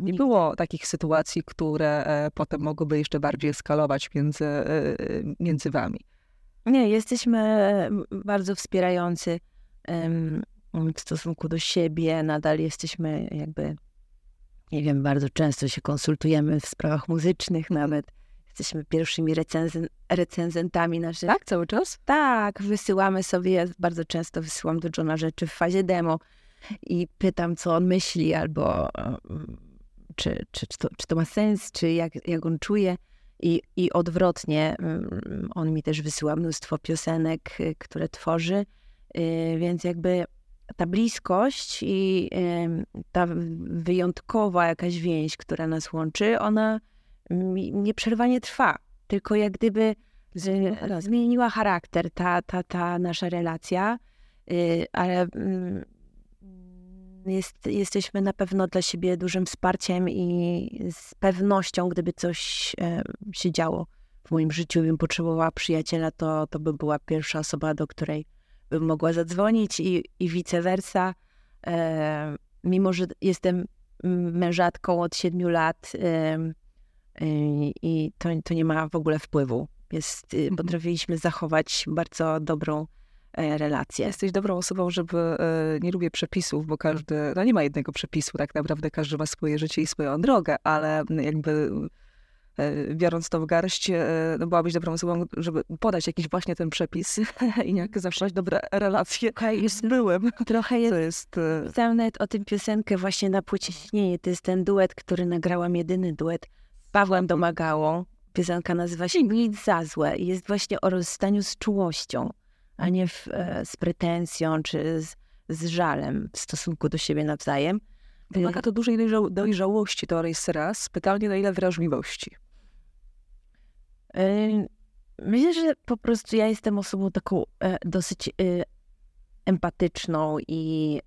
Nie było takich sytuacji, które potem mogłyby jeszcze bardziej eskalować między, między wami. Nie, jesteśmy bardzo wspierający w stosunku do siebie. Nadal jesteśmy jakby nie wiem, bardzo często się konsultujemy w sprawach muzycznych nawet. Jesteśmy pierwszymi recenzen recenzentami naszych. Tak, cały czas? Tak, wysyłamy sobie, ja bardzo często wysyłam do Johna rzeczy w fazie demo i pytam, co on myśli, albo mm, czy, czy, czy, to, czy to ma sens, czy jak, jak on czuje. I, I odwrotnie, mm, on mi też wysyła mnóstwo piosenek, y, które tworzy, y, więc jakby ta bliskość i ta wyjątkowa jakaś więź, która nas łączy, ona nieprzerwanie trwa. tylko jak gdyby z, zmieniła charakter ta, ta, ta nasza relacja, y, ale mm, jest, jesteśmy na pewno dla siebie dużym wsparciem i z pewnością, gdyby coś e, się działo w moim życiu, bym potrzebowała przyjaciela, to, to by była pierwsza osoba, do której bym mogła zadzwonić i, i vice versa. E, mimo, że jestem mężatką od siedmiu lat e, i to, to nie ma w ogóle wpływu. Jest, y, mhm. potrafiliśmy zachować bardzo dobrą E, relacje. Jesteś dobrą osobą, żeby, e, nie lubię przepisów, bo każdy, no nie ma jednego przepisu, tak naprawdę każdy ma swoje życie i swoją drogę, ale jakby e, biorąc to w garść, no byłabyś dobrą osobą, żeby podać jakiś właśnie ten przepis <laughs> i jak zawsze dobre relacje okay, z byłym. Trochę jest, to jest... Pisałam nawet o tym piosenkę właśnie na płycie Śnieje. To jest ten duet, który nagrałam, jedyny duet z Pawłem Domagałą. Piosenka nazywa się Nic za złe i jest właśnie o rozstaniu z czułością a nie w, e, z pretensją czy z, z żalem w stosunku do siebie nawzajem. Wymaga to dużej dojrzałości, to jest raz. Pytanie, na ile wrażliwości? E, myślę, że po prostu ja jestem osobą taką e, dosyć empatyczną i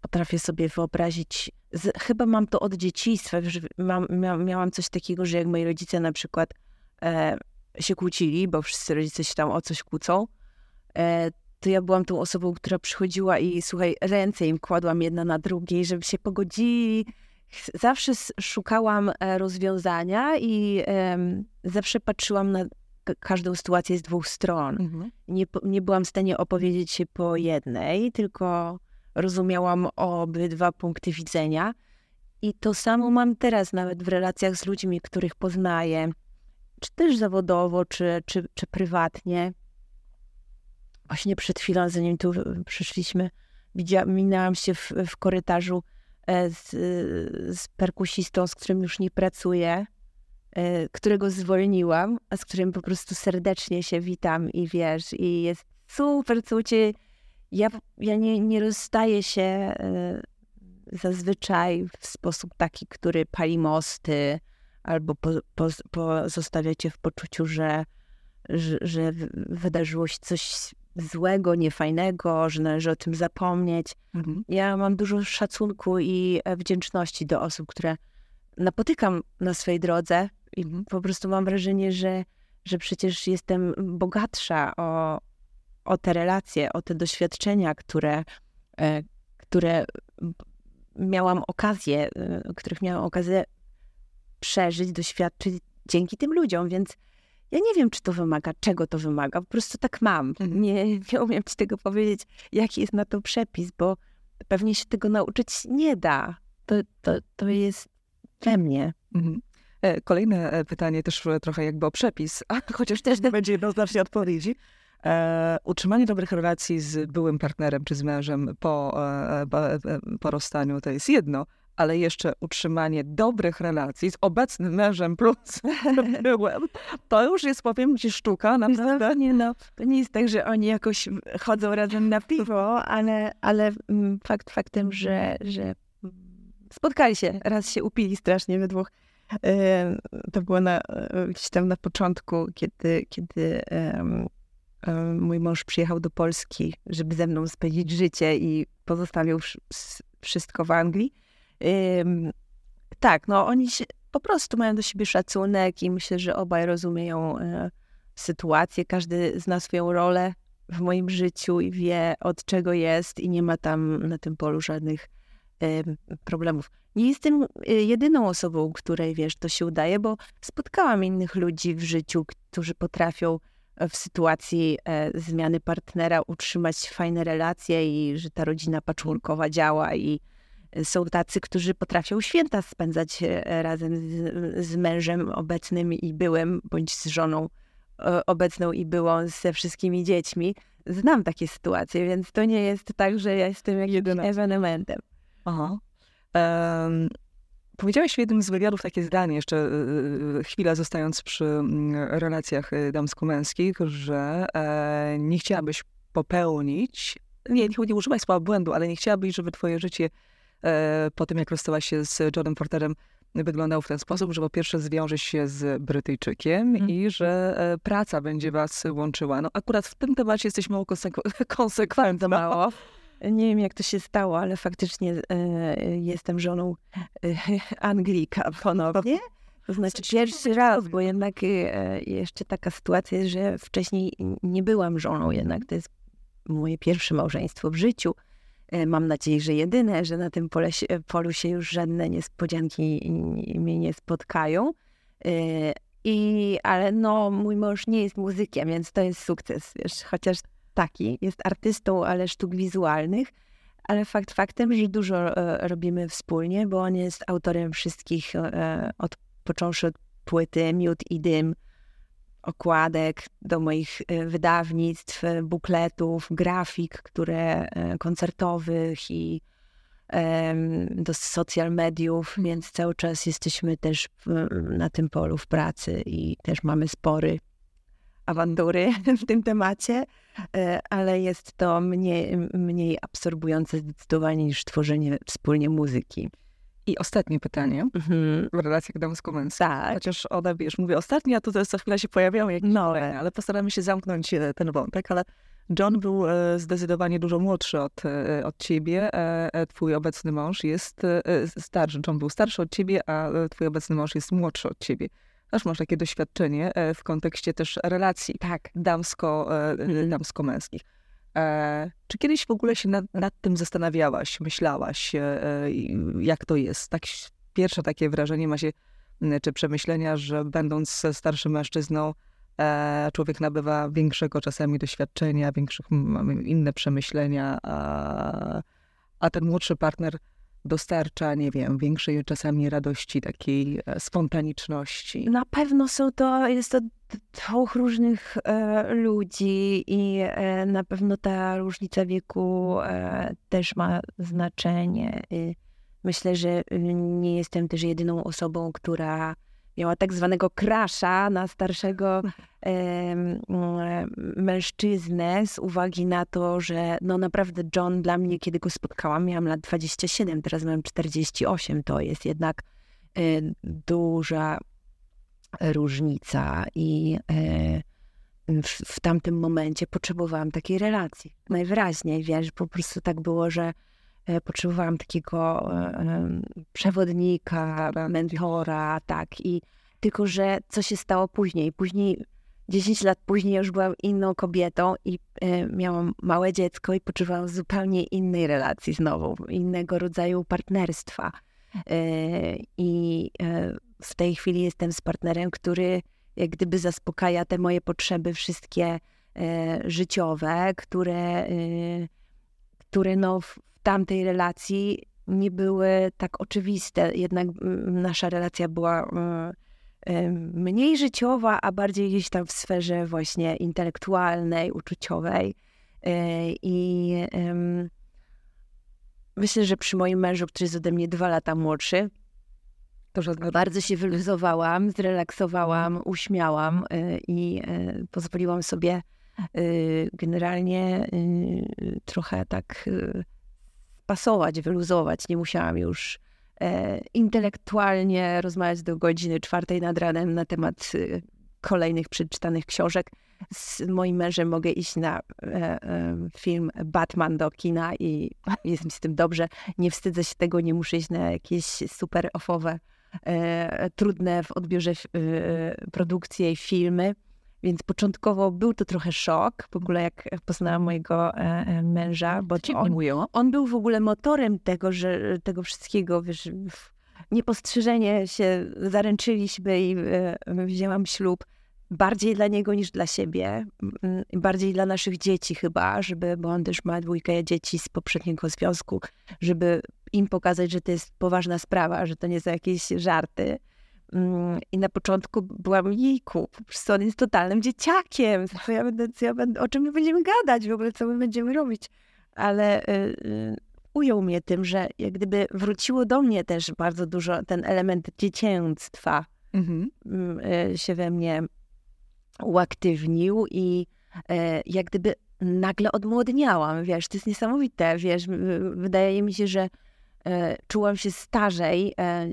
potrafię sobie wyobrazić, z, chyba mam to od dzieciństwa, że mam, miałam coś takiego, że jak moi rodzice na przykład się kłócili, bo wszyscy rodzice się tam o coś kłócą, e, to ja byłam tą osobą, która przychodziła i słuchaj, ręce im kładłam jedna na drugiej, żeby się pogodzili. Zawsze szukałam e, rozwiązania i um, zawsze patrzyłam na każdą sytuację z dwóch stron. Mhm. Nie, nie byłam w stanie opowiedzieć się po jednej, tylko rozumiałam obydwa punkty widzenia. I to samo mam teraz, nawet w relacjach z ludźmi, których poznaję czy też zawodowo, czy, czy, czy prywatnie. Właśnie przed chwilą, zanim tu przyszliśmy, widziałam, minęłam się w, w korytarzu e, z, z perkusistą, z którym już nie pracuję, e, którego zwolniłam, a z którym po prostu serdecznie się witam i wiesz, i jest super, co ciebie. Ja, ja nie, nie rozstaję się e, zazwyczaj w sposób taki, który pali mosty, albo po, po, pozostawiacie w poczuciu, że, że, że wydarzyło się coś złego, niefajnego, że należy o tym zapomnieć. Mhm. Ja mam dużo szacunku i e, wdzięczności do osób, które napotykam na swojej drodze i mhm. po prostu mam wrażenie, że, że przecież jestem bogatsza o, o te relacje, o te doświadczenia, które, e, które miałam okazję, e, których miałam okazję przeżyć, doświadczyć dzięki tym ludziom, więc ja nie wiem, czy to wymaga, czego to wymaga. Po prostu tak mam. Mhm. Nie, nie umiem ci tego powiedzieć, jaki jest na to przepis, bo pewnie się tego nauczyć nie da. To, to, to jest we mnie. Mhm. E, kolejne e, pytanie też trochę jakby o przepis, a <laughs> chociaż też nie będzie jednoznacznie odpowiedzi. E, utrzymanie dobrych relacji z byłym partnerem czy z mężem po, e, e, po rozstaniu to jest jedno, ale jeszcze utrzymanie dobrych relacji z obecnym mężem plus <laughs> byłem, to już jest, powiem ci, sztuka, naprawdę. Nie, no, to nie jest tak, że oni jakoś chodzą razem na piwo, ale, ale mm, fakt faktem, że, że spotkali się, raz się upili strasznie we dwóch. To było na, gdzieś tam na początku, kiedy, kiedy mój mąż przyjechał do Polski, żeby ze mną spędzić życie i pozostawił wszystko w Anglii tak, no oni się, po prostu mają do siebie szacunek i myślę, że obaj rozumieją e, sytuację. Każdy zna swoją rolę w moim życiu i wie od czego jest i nie ma tam na tym polu żadnych problemów. Nie jestem e, jedyną osobą, której wiesz, to się udaje, bo spotkałam innych ludzi w życiu, którzy potrafią e, w sytuacji zmiany partnera utrzymać fajne relacje i że ta rodzina patchworkowa działa i są tacy, którzy potrafią święta spędzać e, razem z, z mężem obecnym i byłym, bądź z żoną e, obecną i byłą ze wszystkimi dziećmi. Znam takie sytuacje, więc to nie jest tak, że ja jestem jakimś ewenementem. Aha. Um, powiedziałeś w jednym z wywiadów takie zdanie, jeszcze y, chwilę zostając przy mm, relacjach damsko-męskich, że e, nie chciałabyś popełnić, nie, nie, nie używasz słowa błędu, ale nie chciałabyś, żeby twoje życie E, po tym jak rozstałaś się z Johnem Porterem, wyglądał w ten sposób, że po pierwsze zwiąże się z Brytyjczykiem mm. i że e, praca będzie was łączyła. No akurat w tym temacie jesteś mało konseku- <laughs> konsekwentna. Mało. Nie wiem, jak to się stało, ale faktycznie e, jestem żoną e, Anglika ponownie. To znaczy pierwszy raz, bo jednak e, jeszcze taka sytuacja, że wcześniej nie byłam żoną, jednak to jest moje pierwsze małżeństwo w życiu. E, mam nadzieję, że jedyne, że na tym pole, polu się już żadne niespodzianki mnie nie spotkają. E, I, ale no, mój mąż nie jest muzykiem, więc to jest sukces, wiesz, chociaż taki, jest artystą, ale sztuk wizualnych, ale fakt faktem, że dużo e, robimy wspólnie, bo on jest autorem wszystkich, od, począwszy od płyty Miód i Dym, okładek do moich e, wydawnictw, e, bukletów, grafik, które e, koncertowych i do social mediów, więc cały czas jesteśmy też na tym polu w pracy i też mamy spory awantury <laughs> w tym temacie, ale jest to mniej, mniej absorbujące zdecydowanie niż tworzenie wspólnie muzyki. I ostatnie pytanie mhm. w relacjach damsko-męskich. Tak. Chociaż one, wiesz, mówię ostatnie, a to za chwilę się pojawiają jakieś no. kolejne, ale postaramy się zamknąć e, ten wątek, ale John był e, zdecydowanie dużo młodszy od, e, od ciebie. Twój obecny mąż jest starszy. John był starszy od ciebie, a twój obecny mąż jest młodszy od ciebie. Aż masz takie doświadczenie w kontekście też relacji tak. damsko, mhm. damsko-męskich. E, czy kiedyś w ogóle się nad, nad tym zastanawiałaś, myślałaś, e, e, jak to jest? Tak, pierwsze takie wrażenie ma się, czy przemyślenia, że będąc starszym mężczyzną, człowiek nabywa większego czasami doświadczenia, większych, inne przemyślenia, a, a ten młodszy partner dostarcza, nie wiem, większej czasami radości, takiej spontaniczności. Na pewno są to, jest to dwóch różnych e, ludzi i e, na pewno ta różnica wieku e, też ma znaczenie. myślę, że nie jestem też jedyną osobą, która miała tak zwanego krasza na starszego mężczyznę z uwagi na to, że no naprawdę John dla mnie, kiedy go spotkałam, miałam lat 27, teraz mam 48, to jest jednak e, duża różnica i e, w, w tamtym momencie potrzebowałam takiej relacji. Najwyraźniej, wiesz, po prostu tak było, że potrzebowałam takiego e, przewodnika, mentora, tak. I tylko, że co się stało później? Później, 10 lat później już byłam inną kobietą i miałam małe dziecko i potrzebowałam zupełnie innej relacji znowu, innego rodzaju partnerstwa. I w tej chwili jestem z partnerem, który jak gdyby zaspokaja te moje potrzeby wszystkie e, życiowe, które, e, które no tamtej relacji nie były tak oczywiste. Jednak nasza relacja była e, e, mniej życiowa, a bardziej gdzieś tam w sferze właśnie intelektualnej, uczuciowej. E, I myślę, że przy moim mężu, który jest ode mnie dwa lata młodszy, to żadne... Bardzo się wyluzowałam, zrelaksowałam, mhm. uśmiałam y, i y, pozwoliłam sobie generalnie trochę tak pasować, wyluzować. Nie musiałam już e, intelektualnie rozmawiać do godziny czwartej nad ranem na temat kolejnych przeczytanych książek. Z moim mężem mogę iść na e, e, film Batman do kina i <laughs> jest mi z tym dobrze. Nie wstydzę się tego, nie muszę iść na jakieś super ofowe e, trudne w odbiorze e, produkcje i filmy. Więc początkowo był to trochę szok, w ogóle jak poznałam mojego e, e męża, bo on, on był w ogóle motorem tego, że tego wszystkiego, wiesz, niepostrzeżenie się zaręczyliśmy i e, wzięłam ślub bardziej dla niego niż dla siebie, bardziej dla naszych dzieci chyba, żeby, bo on też ma dwójkę dzieci z poprzedniego związku, żeby im pokazać, że to jest poważna sprawa, że to nie są jakieś żarty. Mm, I na początku byłam jejku, po prostu on jest totalnym dzieciakiem. Co ja będę, co ja będę, o czym my będziemy gadać w ogóle, co my będziemy robić. Ale y, y, ujął mnie tym, że jak gdyby wróciło do mnie też bardzo dużo ten element dziecięctwa mhm. y, się we mnie uaktywnił i e, jak gdyby nagle odmłodniałam, wiesz, to jest niesamowite, wiesz, wydaje mi się, że e, czułam się starzej e,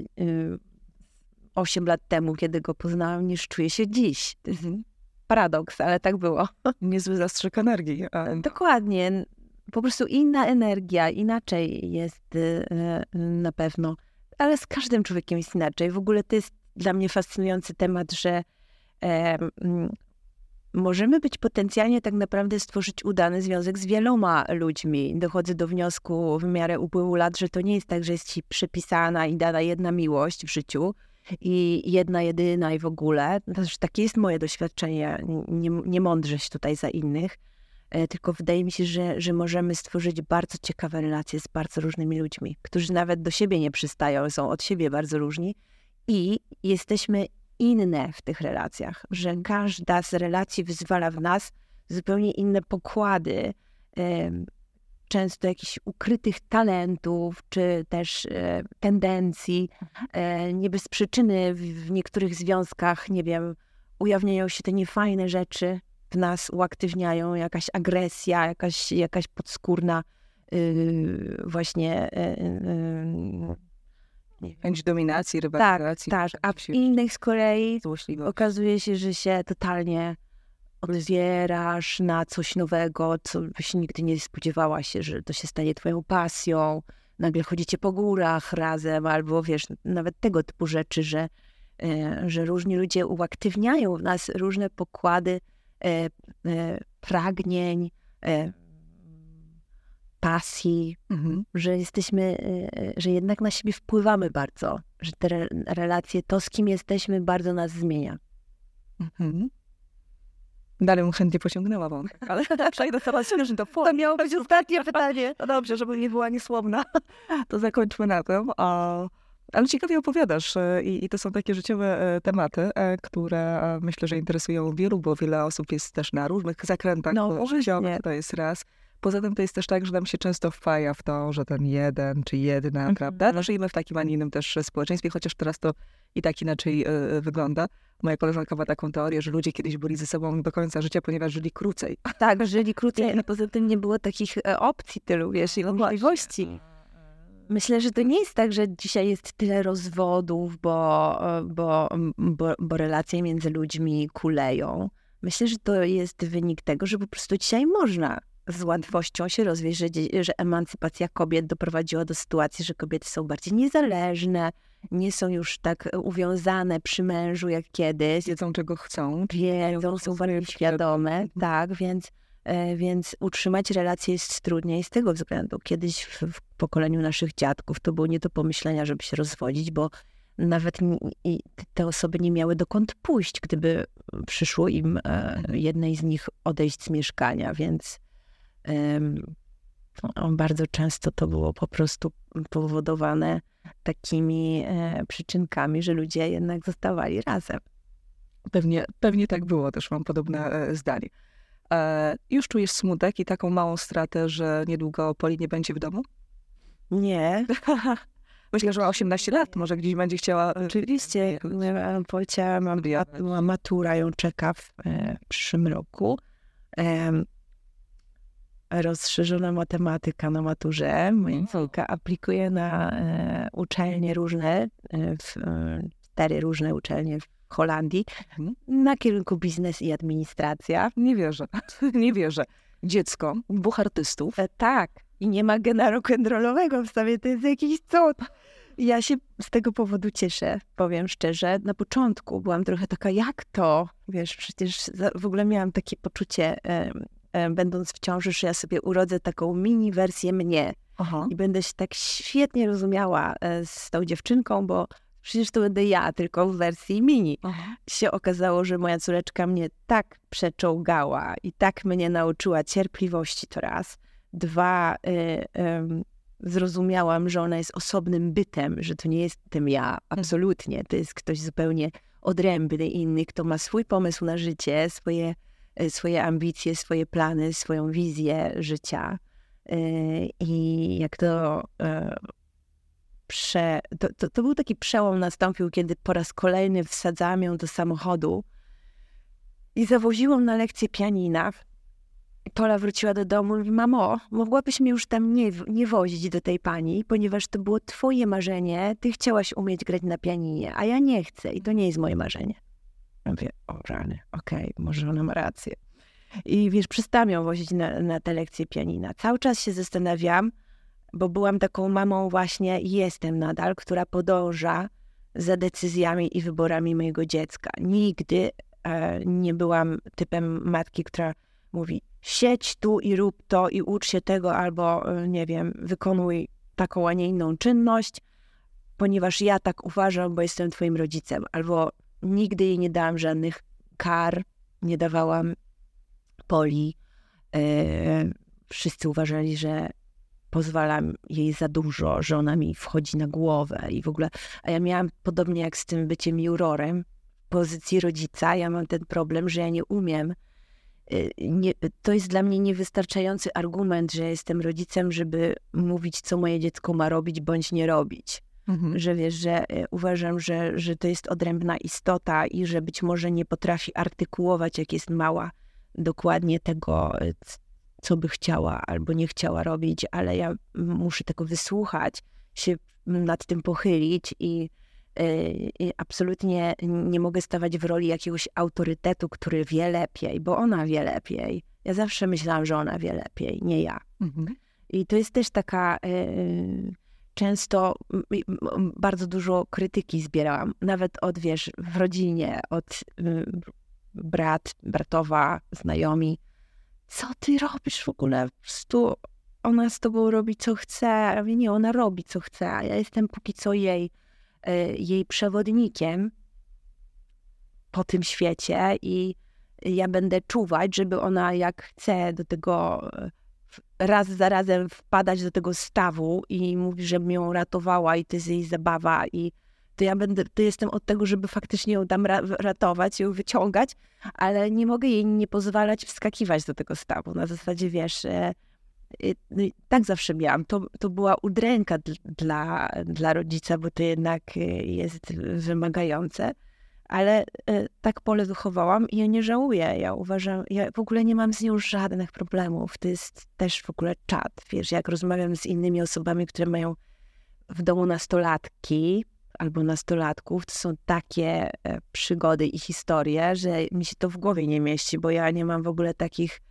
8 lat temu, kiedy go poznałam, niż czuję się dziś. Mhm. paradoks, ale tak było. <laughs> Niezły zastrzyk energii. A, Dokładnie. Po prostu inna energia, inaczej jest y, y, na pewno. Ale z każdym człowiekiem jest inaczej. W ogóle to jest dla mnie fascynujący temat, że e, możemy być potencjalnie tak naprawdę stworzyć udany związek z wieloma ludźmi. Dochodzę do wniosku w miarę upływu lat, że to nie jest tak, że jest ci przypisana i dana jedna miłość w życiu i jedna, jedyna i w ogóle. Też takie jest moje doświadczenie. Nie, nie się tutaj za innych. E, Tylko wydaje mi się, że, że możemy stworzyć bardzo ciekawe relacje z bardzo różnymi ludźmi, którzy nawet do siebie nie przystają, są od siebie bardzo różni i jesteśmy inne w tych relacjach, że każda z relacji wyzwala w nas zupełnie inne pokłady, często jakichś ukrytych talentów, czy też e, tendencji. E, nie bez przyczyny w, niektórych związkach, nie wiem, ujawniają się te niefajne rzeczy, w nas uaktywniają jakaś agresja, jakaś, jakaś podskórna yy, właśnie yy, yy. Chęć dominacji, rywalizacji. tak, a w innych z kolei okazuje się, że się totalnie otwierasz na coś nowego, co byś nigdy nie spodziewała się, że to się stanie twoją pasją. Nagle chodzicie po górach razem, albo wiesz, nawet tego typu rzeczy, że, e, że różni ludzie uaktywniają w nas różne pokłady e, e, pragnień, pasji, Mhm. że jesteśmy, że jednak na siebie wpływamy bardzo, że te re- relacje, to z kim jesteśmy, bardzo nas zmienia. Mhm. Dalej bym chętnie pociągnęła wątek, ale <laughs> <laughs> przejdę teraz już do To miało być ostatnie pytanie. <laughs> No dobrze, żeby nie była niesłowna, to zakończmy na tym. A, ale ciekawie opowiadasz e, i, i to są takie życiowe e, tematy, e, które myślę, że interesują wielu, bo wiele osób jest też na różnych zakrętach No, życiowych, to jest raz. Poza tym to jest też tak, że nam się często wpaja w to, że ten jeden czy jedna, Mhm. prawda? No, żyjemy w takim, a nie innym też społeczeństwie, chociaż teraz to i tak inaczej e, wygląda. Moja koleżanka ma taką teorię, że ludzie kiedyś byli ze sobą do końca życia, ponieważ żyli krócej. <laughs> Tak, żyli krócej, a poza tym nie było takich e, opcji tylu, wiesz, i możliwości. Myślę, że to nie jest tak, że dzisiaj jest tyle rozwodów, bo, e, bo, bo, bo relacje między ludźmi kuleją. Myślę, że to jest wynik tego, że po prostu dzisiaj można z łatwością się rozwieść, że, że emancypacja kobiet doprowadziła do sytuacji, że kobiety są bardziej niezależne, nie są już tak uwiązane przy mężu jak kiedyś. Wiedzą, czego chcą. wiedzą, są bardziej świadome, tak, więc, e, więc utrzymać relacje jest trudniej z tego względu. Kiedyś w, w pokoleniu naszych dziadków to było nie do pomyślenia, żeby się rozwodzić, bo nawet te osoby nie miały dokąd pójść, gdyby przyszło im e, jednej z nich odejść z mieszkania, więc bardzo często to było po prostu powodowane takimi e, przyczynkami, że ludzie jednak zostawali razem. Pewnie, pewnie tak było, też mam podobne e, zdanie. E, już czujesz smutek i taką małą stratę, że niedługo Poli nie będzie w domu? Nie, <laughs> Myślę, że ma 18 lat, może gdzieś będzie chciała... oczywiście. Polcia ma, matura ją czeka w przyszłym roku. Rozszerzona matematyka na maturze. Moja córka aplikuje na e, uczelnie różne, e, w, e, cztery różne uczelnie w Holandii, Mhm. na kierunku biznes i administracja. Nie wierzę, <laughs> nie wierzę. Dziecko, dwóch artystów. E, tak, i nie ma gena rock'n'rollowego w sobie, to jest jakiś cud. Ja się z tego powodu cieszę, powiem szczerze. Na początku byłam trochę taka, jak to? Wiesz, przecież w ogóle miałam takie poczucie, będąc w ciąży, że ja sobie urodzę taką mini wersję mnie Aha. i będę się tak świetnie rozumiała e, z tą dziewczynką, bo przecież to będę ja, tylko w wersji mini Aha. się okazało, że moja córeczka mnie tak przeczołgała i tak mnie nauczyła cierpliwości to raz. Dwa, y, ym, zrozumiałam, że ona jest osobnym bytem, że to nie jestem ja, absolutnie. To jest ktoś zupełnie odrębny, inny, kto ma swój pomysł na życie, swoje, y, swoje ambicje, swoje plany, swoją wizję życia. Y, I jak to y, prze... To, to, to był taki przełom nastąpił, kiedy po raz kolejny wsadzałam ją do samochodu i zawoziłam na lekcję pianina. Tola wróciła do domu i mówi, mamo, mogłabyś mnie już tam nie, nie wozić do tej pani, ponieważ to było twoje marzenie, ty chciałaś umieć grać na pianinie, a ja nie chcę i to nie jest moje marzenie. Mówię, o rany, okej, okay, może ona ma rację. I wiesz, przestałam ją wozić na, na te lekcje pianina. Cały czas się zastanawiam, bo byłam taką mamą właśnie i jestem nadal, która podąża za decyzjami i wyborami mojego dziecka. Nigdy e, nie byłam typem matki, która mówi siedź tu i rób to i ucz się tego albo, e, nie wiem, wykonuj taką, a nie inną czynność, ponieważ ja tak uważam, bo jestem twoim rodzicem. Albo nigdy jej nie dałam żadnych kar, nie dawałam poli. E, wszyscy uważali, że pozwalam jej za dużo, że ona mi wchodzi na głowę i w ogóle. A ja miałam podobnie jak z tym byciem jurorem w pozycji rodzica, ja mam ten problem, że ja nie umiem. Y, nie, to jest dla mnie niewystarczający argument, że jestem rodzicem, żeby mówić, co moje dziecko ma robić bądź nie robić. Mhm. Że wiesz, że y, uważam, że, że to jest odrębna istota i że być może nie potrafi artykułować, jak jest mała, dokładnie tego, y, co by chciała albo nie chciała robić, ale ja muszę tego wysłuchać, się nad tym pochylić i, y, i, absolutnie nie mogę stawać w roli jakiegoś autorytetu, który wie lepiej, bo ona wie lepiej. Ja zawsze myślałam, że ona wie lepiej, nie ja. Mhm. I to jest też taka. Y, często bardzo dużo krytyki zbierałam, nawet od, wiesz, w rodzinie, od y, brat, bratowa, znajomi, co ty robisz w ogóle? Po prostu ona z tobą robi co chce. Ja mówię, nie, ona robi co chce, a ja jestem póki co jej, e, jej przewodnikiem po tym świecie i ja będę czuwać, żeby ona jak chce do tego e, raz za razem wpadać do tego stawu i mówi, żebym ją ratowała i to jest jej zabawa i to ja będę, to jestem od tego, żeby faktycznie ją tam ratować, ją wyciągać, ale nie mogę jej nie pozwalać wskakiwać do tego stawu. Na zasadzie, wiesz, e, no tak zawsze miałam. To, to była udręka dla, dla rodzica, bo to jednak e, jest wymagające. Ale e, tak pole wychowałam i ja nie żałuję. Ja uważam, ja w ogóle nie mam z nią żadnych problemów. To jest też w ogóle czat. Wiesz, jak rozmawiam z innymi osobami, które mają w domu nastolatki, albo nastolatków, to są takie e, przygody i historie, że mi się to w głowie nie mieści, bo ja nie mam w ogóle takich,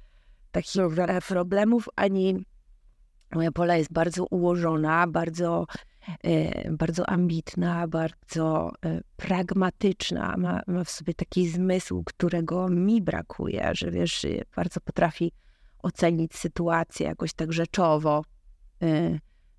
takich problemów, ani moja pola jest bardzo ułożona, bardzo, e, bardzo ambitna, bardzo e, pragmatyczna, ma, ma w sobie taki zmysł, którego mi brakuje, że wiesz, bardzo potrafi ocenić sytuację jakoś tak rzeczowo,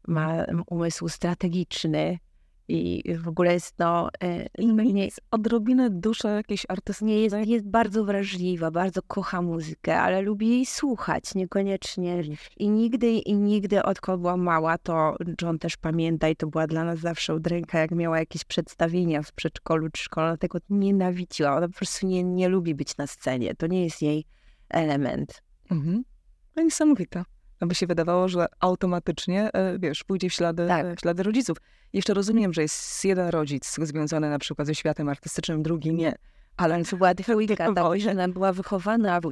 ma umysł strategiczny, i w ogóle jest to... E, nie, jest odrobinę dusza jakiejś artystycznej. Nie, jest, jest bardzo wrażliwa, bardzo kocha muzykę, ale lubi jej słuchać, niekoniecznie. I nigdy, i nigdy odkąd była mała, to John też pamięta i to była dla nas zawsze udręka, jak miała jakieś przedstawienia w przedszkolu czy szkole, dlatego nienawidziła. Ona po prostu nie, nie lubi być na scenie. To nie jest jej element. Mhm. No niesamowita aby się wydawało, że automatycznie, e, wiesz, pójdzie w ślady, tak. w ślady rodziców. Jeszcze rozumiem, że jest jeden rodzic związany na przykład ze światem artystycznym, drugi nie. Ale to była <laughs> dwójka, ta ona była wychowana w,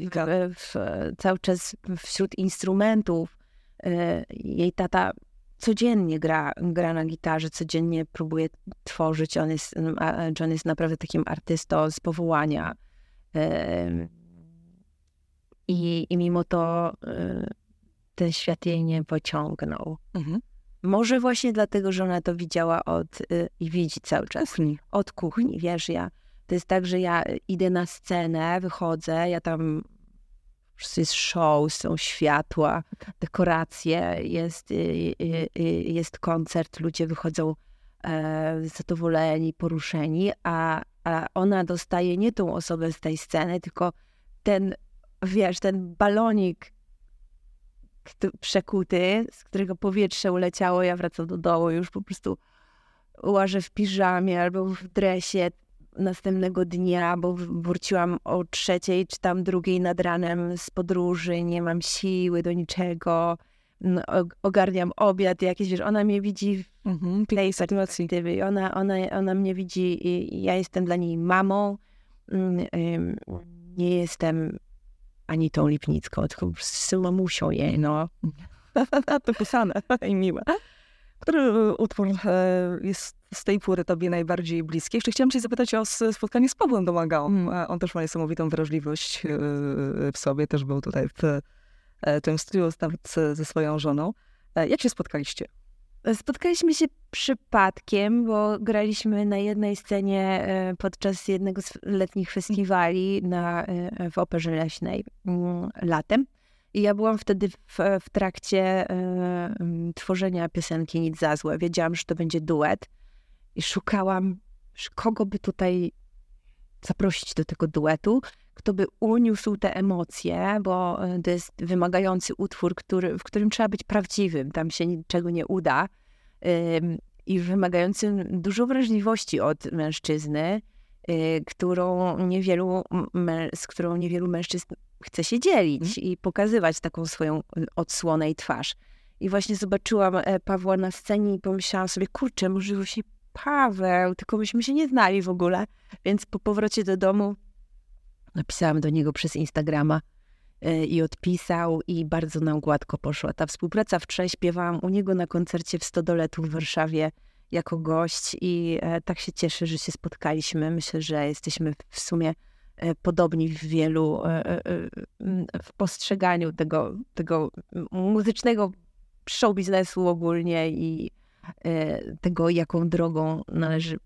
w, cały czas wśród instrumentów. E, jej tata codziennie gra, gra na gitarze, codziennie próbuje tworzyć. On jest, John jest naprawdę takim artystą z powołania. E, I, i mimo to ten świat jej nie pociągnął. Mhm. Może właśnie dlatego, że ona to widziała od y, i widzi cały czas. Kuchni. Od kuchni, wiesz, ja. To jest tak, że ja idę na scenę, wychodzę, ja tam jest show, są światła, dekoracje, jest, y, y, y, jest koncert, ludzie wychodzą e, zadowoleni, poruszeni, a, a ona dostaje nie tą osobę z tej sceny, tylko ten, wiesz, ten balonik przekuty, z którego powietrze uleciało. Ja wracam do domu już po prostu łażę w piżamie albo w dresie następnego dnia, bo wróciłam o trzeciej czy tam drugiej nad ranem z podróży, nie mam siły do niczego, no, ogarniam obiad jakiś, wiesz, ona mnie widzi w mhm, tej. Ona, ona, ona mnie widzi i ja jestem dla niej mamą, mm, nie jestem Anitą Lipnicką, tylko z mamusią jej, no. <laughs> to pisane i miłe. Który utwór e, jest z tej pory tobie najbardziej bliski? Jeszcze chciałam cię zapytać o spotkanie z Pawłem Domagałą. Mm. On też ma niesamowitą wrażliwość e, w sobie, też był tutaj w tym studiu ze swoją żoną. Jak się spotkaliście? Spotkaliśmy się przypadkiem, bo graliśmy na jednej scenie e, podczas jednego z letnich festiwali na, e, w Operze Leśnej mm, latem. I ja byłam wtedy w, w trakcie y, tworzenia piosenki Nic za złe. Wiedziałam, że to będzie duet i szukałam, kogo by tutaj zaprosić do tego duetu, kto by uniósł te emocje, bo e, to jest wymagający utwór, który, w którym trzeba być prawdziwym, tam się niczego nie uda i wymagającym dużo wrażliwości od mężczyzny, y, którą niewielu, z którą niewielu mężczyzn chce się dzielić mm. i pokazywać taką swoją odsłonę i twarz. I właśnie zobaczyłam e, Pawła na scenie i pomyślałam sobie, kurczę, może właśnie Paweł, tylko myśmy się nie znali w ogóle. Więc po powrocie do domu napisałam do niego przez Instagrama e, i odpisał i bardzo nam gładko poszła ta współpraca. Wczoraj śpiewałam u niego na koncercie w Stodoletu w Warszawie jako gość i e, tak się cieszę, że się spotkaliśmy. Myślę, że jesteśmy w sumie e, podobni w wielu, w postrzeganiu tego, tego muzycznego show biznesu ogólnie i tego, jaką drogą należy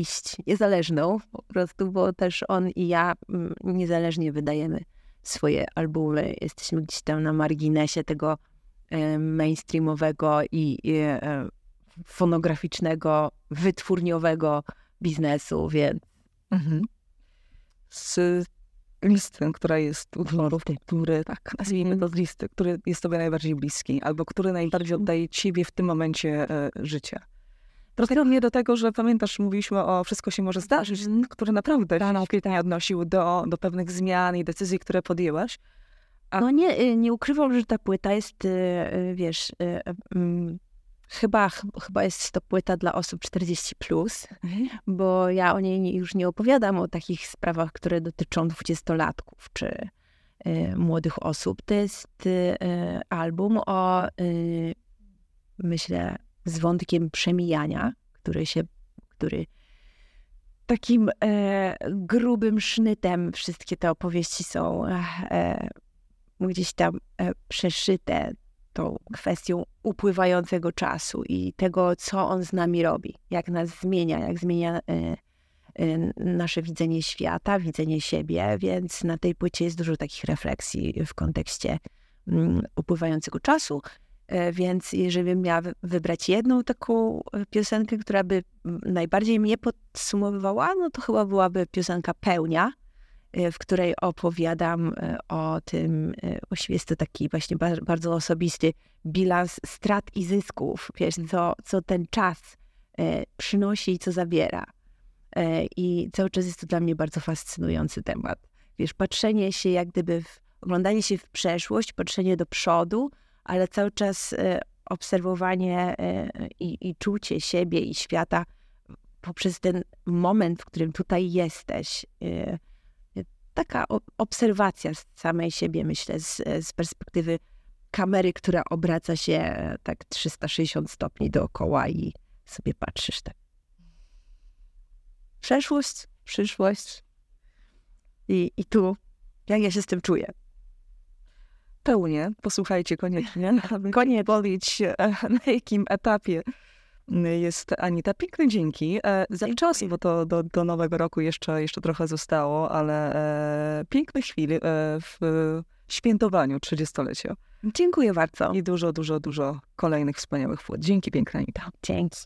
iść niezależną po prostu, bo też on i ja mm, niezależnie wydajemy swoje albumy. Jesteśmy gdzieś tam na marginesie tego e, mainstreamowego i, e, fonograficznego, wytwórniowego biznesu, więc... Mhm. Z listy, która jest utworów, który, tak, nazwijmy to z listy, który jest tobie najbardziej bliski, albo który najbardziej oddaje ciebie w tym momencie e, życia. Trochę mnie do tego, że pamiętasz, mówiliśmy o Wszystko się może zdarzyć, mm. który naprawdę Rano świetnie odnosił do, do pewnych zmian i decyzji, które podjęłaś. A... No nie, y, nie ukrywam, że ta płyta jest, y, y, wiesz, mm, chyba, chyba jest to płyta dla osób 40+, plus, mhm. bo ja o niej już nie opowiadam, o takich sprawach, które dotyczą dwudziestolatków czy młodych osób. To jest album o, myślę, z wątkiem przemijania, który się, który takim e, grubym sznytem wszystkie te opowieści są e, gdzieś tam e, przeszyte tą kwestią upływającego czasu i tego, co on z nami robi, jak nas zmienia, jak zmienia e, e, nasze widzenie świata, widzenie siebie, więc na tej płycie jest dużo takich refleksji w kontekście mm, upływającego czasu. E, więc jeżeli bym miała wybrać jedną taką e, piosenkę, która by najbardziej mnie podsumowywała, no to chyba byłaby piosenka Pełnia, e, w której opowiadam o tym, właściwie jest to taki właśnie bardzo osobisty bilans strat i zysków, wiesz, co, co ten czas przynosi i co zabiera. I cały czas jest to dla mnie bardzo fascynujący temat. Wiesz, patrzenie się jak gdyby, w, oglądanie się w przeszłość, patrzenie do przodu, ale cały czas e, obserwowanie e, i, i czucie siebie i świata poprzez ten moment, w którym tutaj jesteś. E, taka obserwacja samej siebie, myślę, z, z perspektywy kamery, która obraca się tak 360 stopni dookoła i sobie patrzysz tak. Przeszłość, przyszłość. I, i tu, jak ja się z tym czuję pełnię. Posłuchajcie koniecznie, <laughs> koniecznie powiedzieć, e, na jakim etapie jest Anita. Piękne dzięki e, za czas, bo to do, do nowego roku jeszcze, jeszcze trochę zostało, ale e, piękne chwile w świętowaniu 30-lecia. Dziękuję bardzo. I dużo, dużo, dużo kolejnych wspaniałych płyt. Dzięki piękna Anita. Dzięki.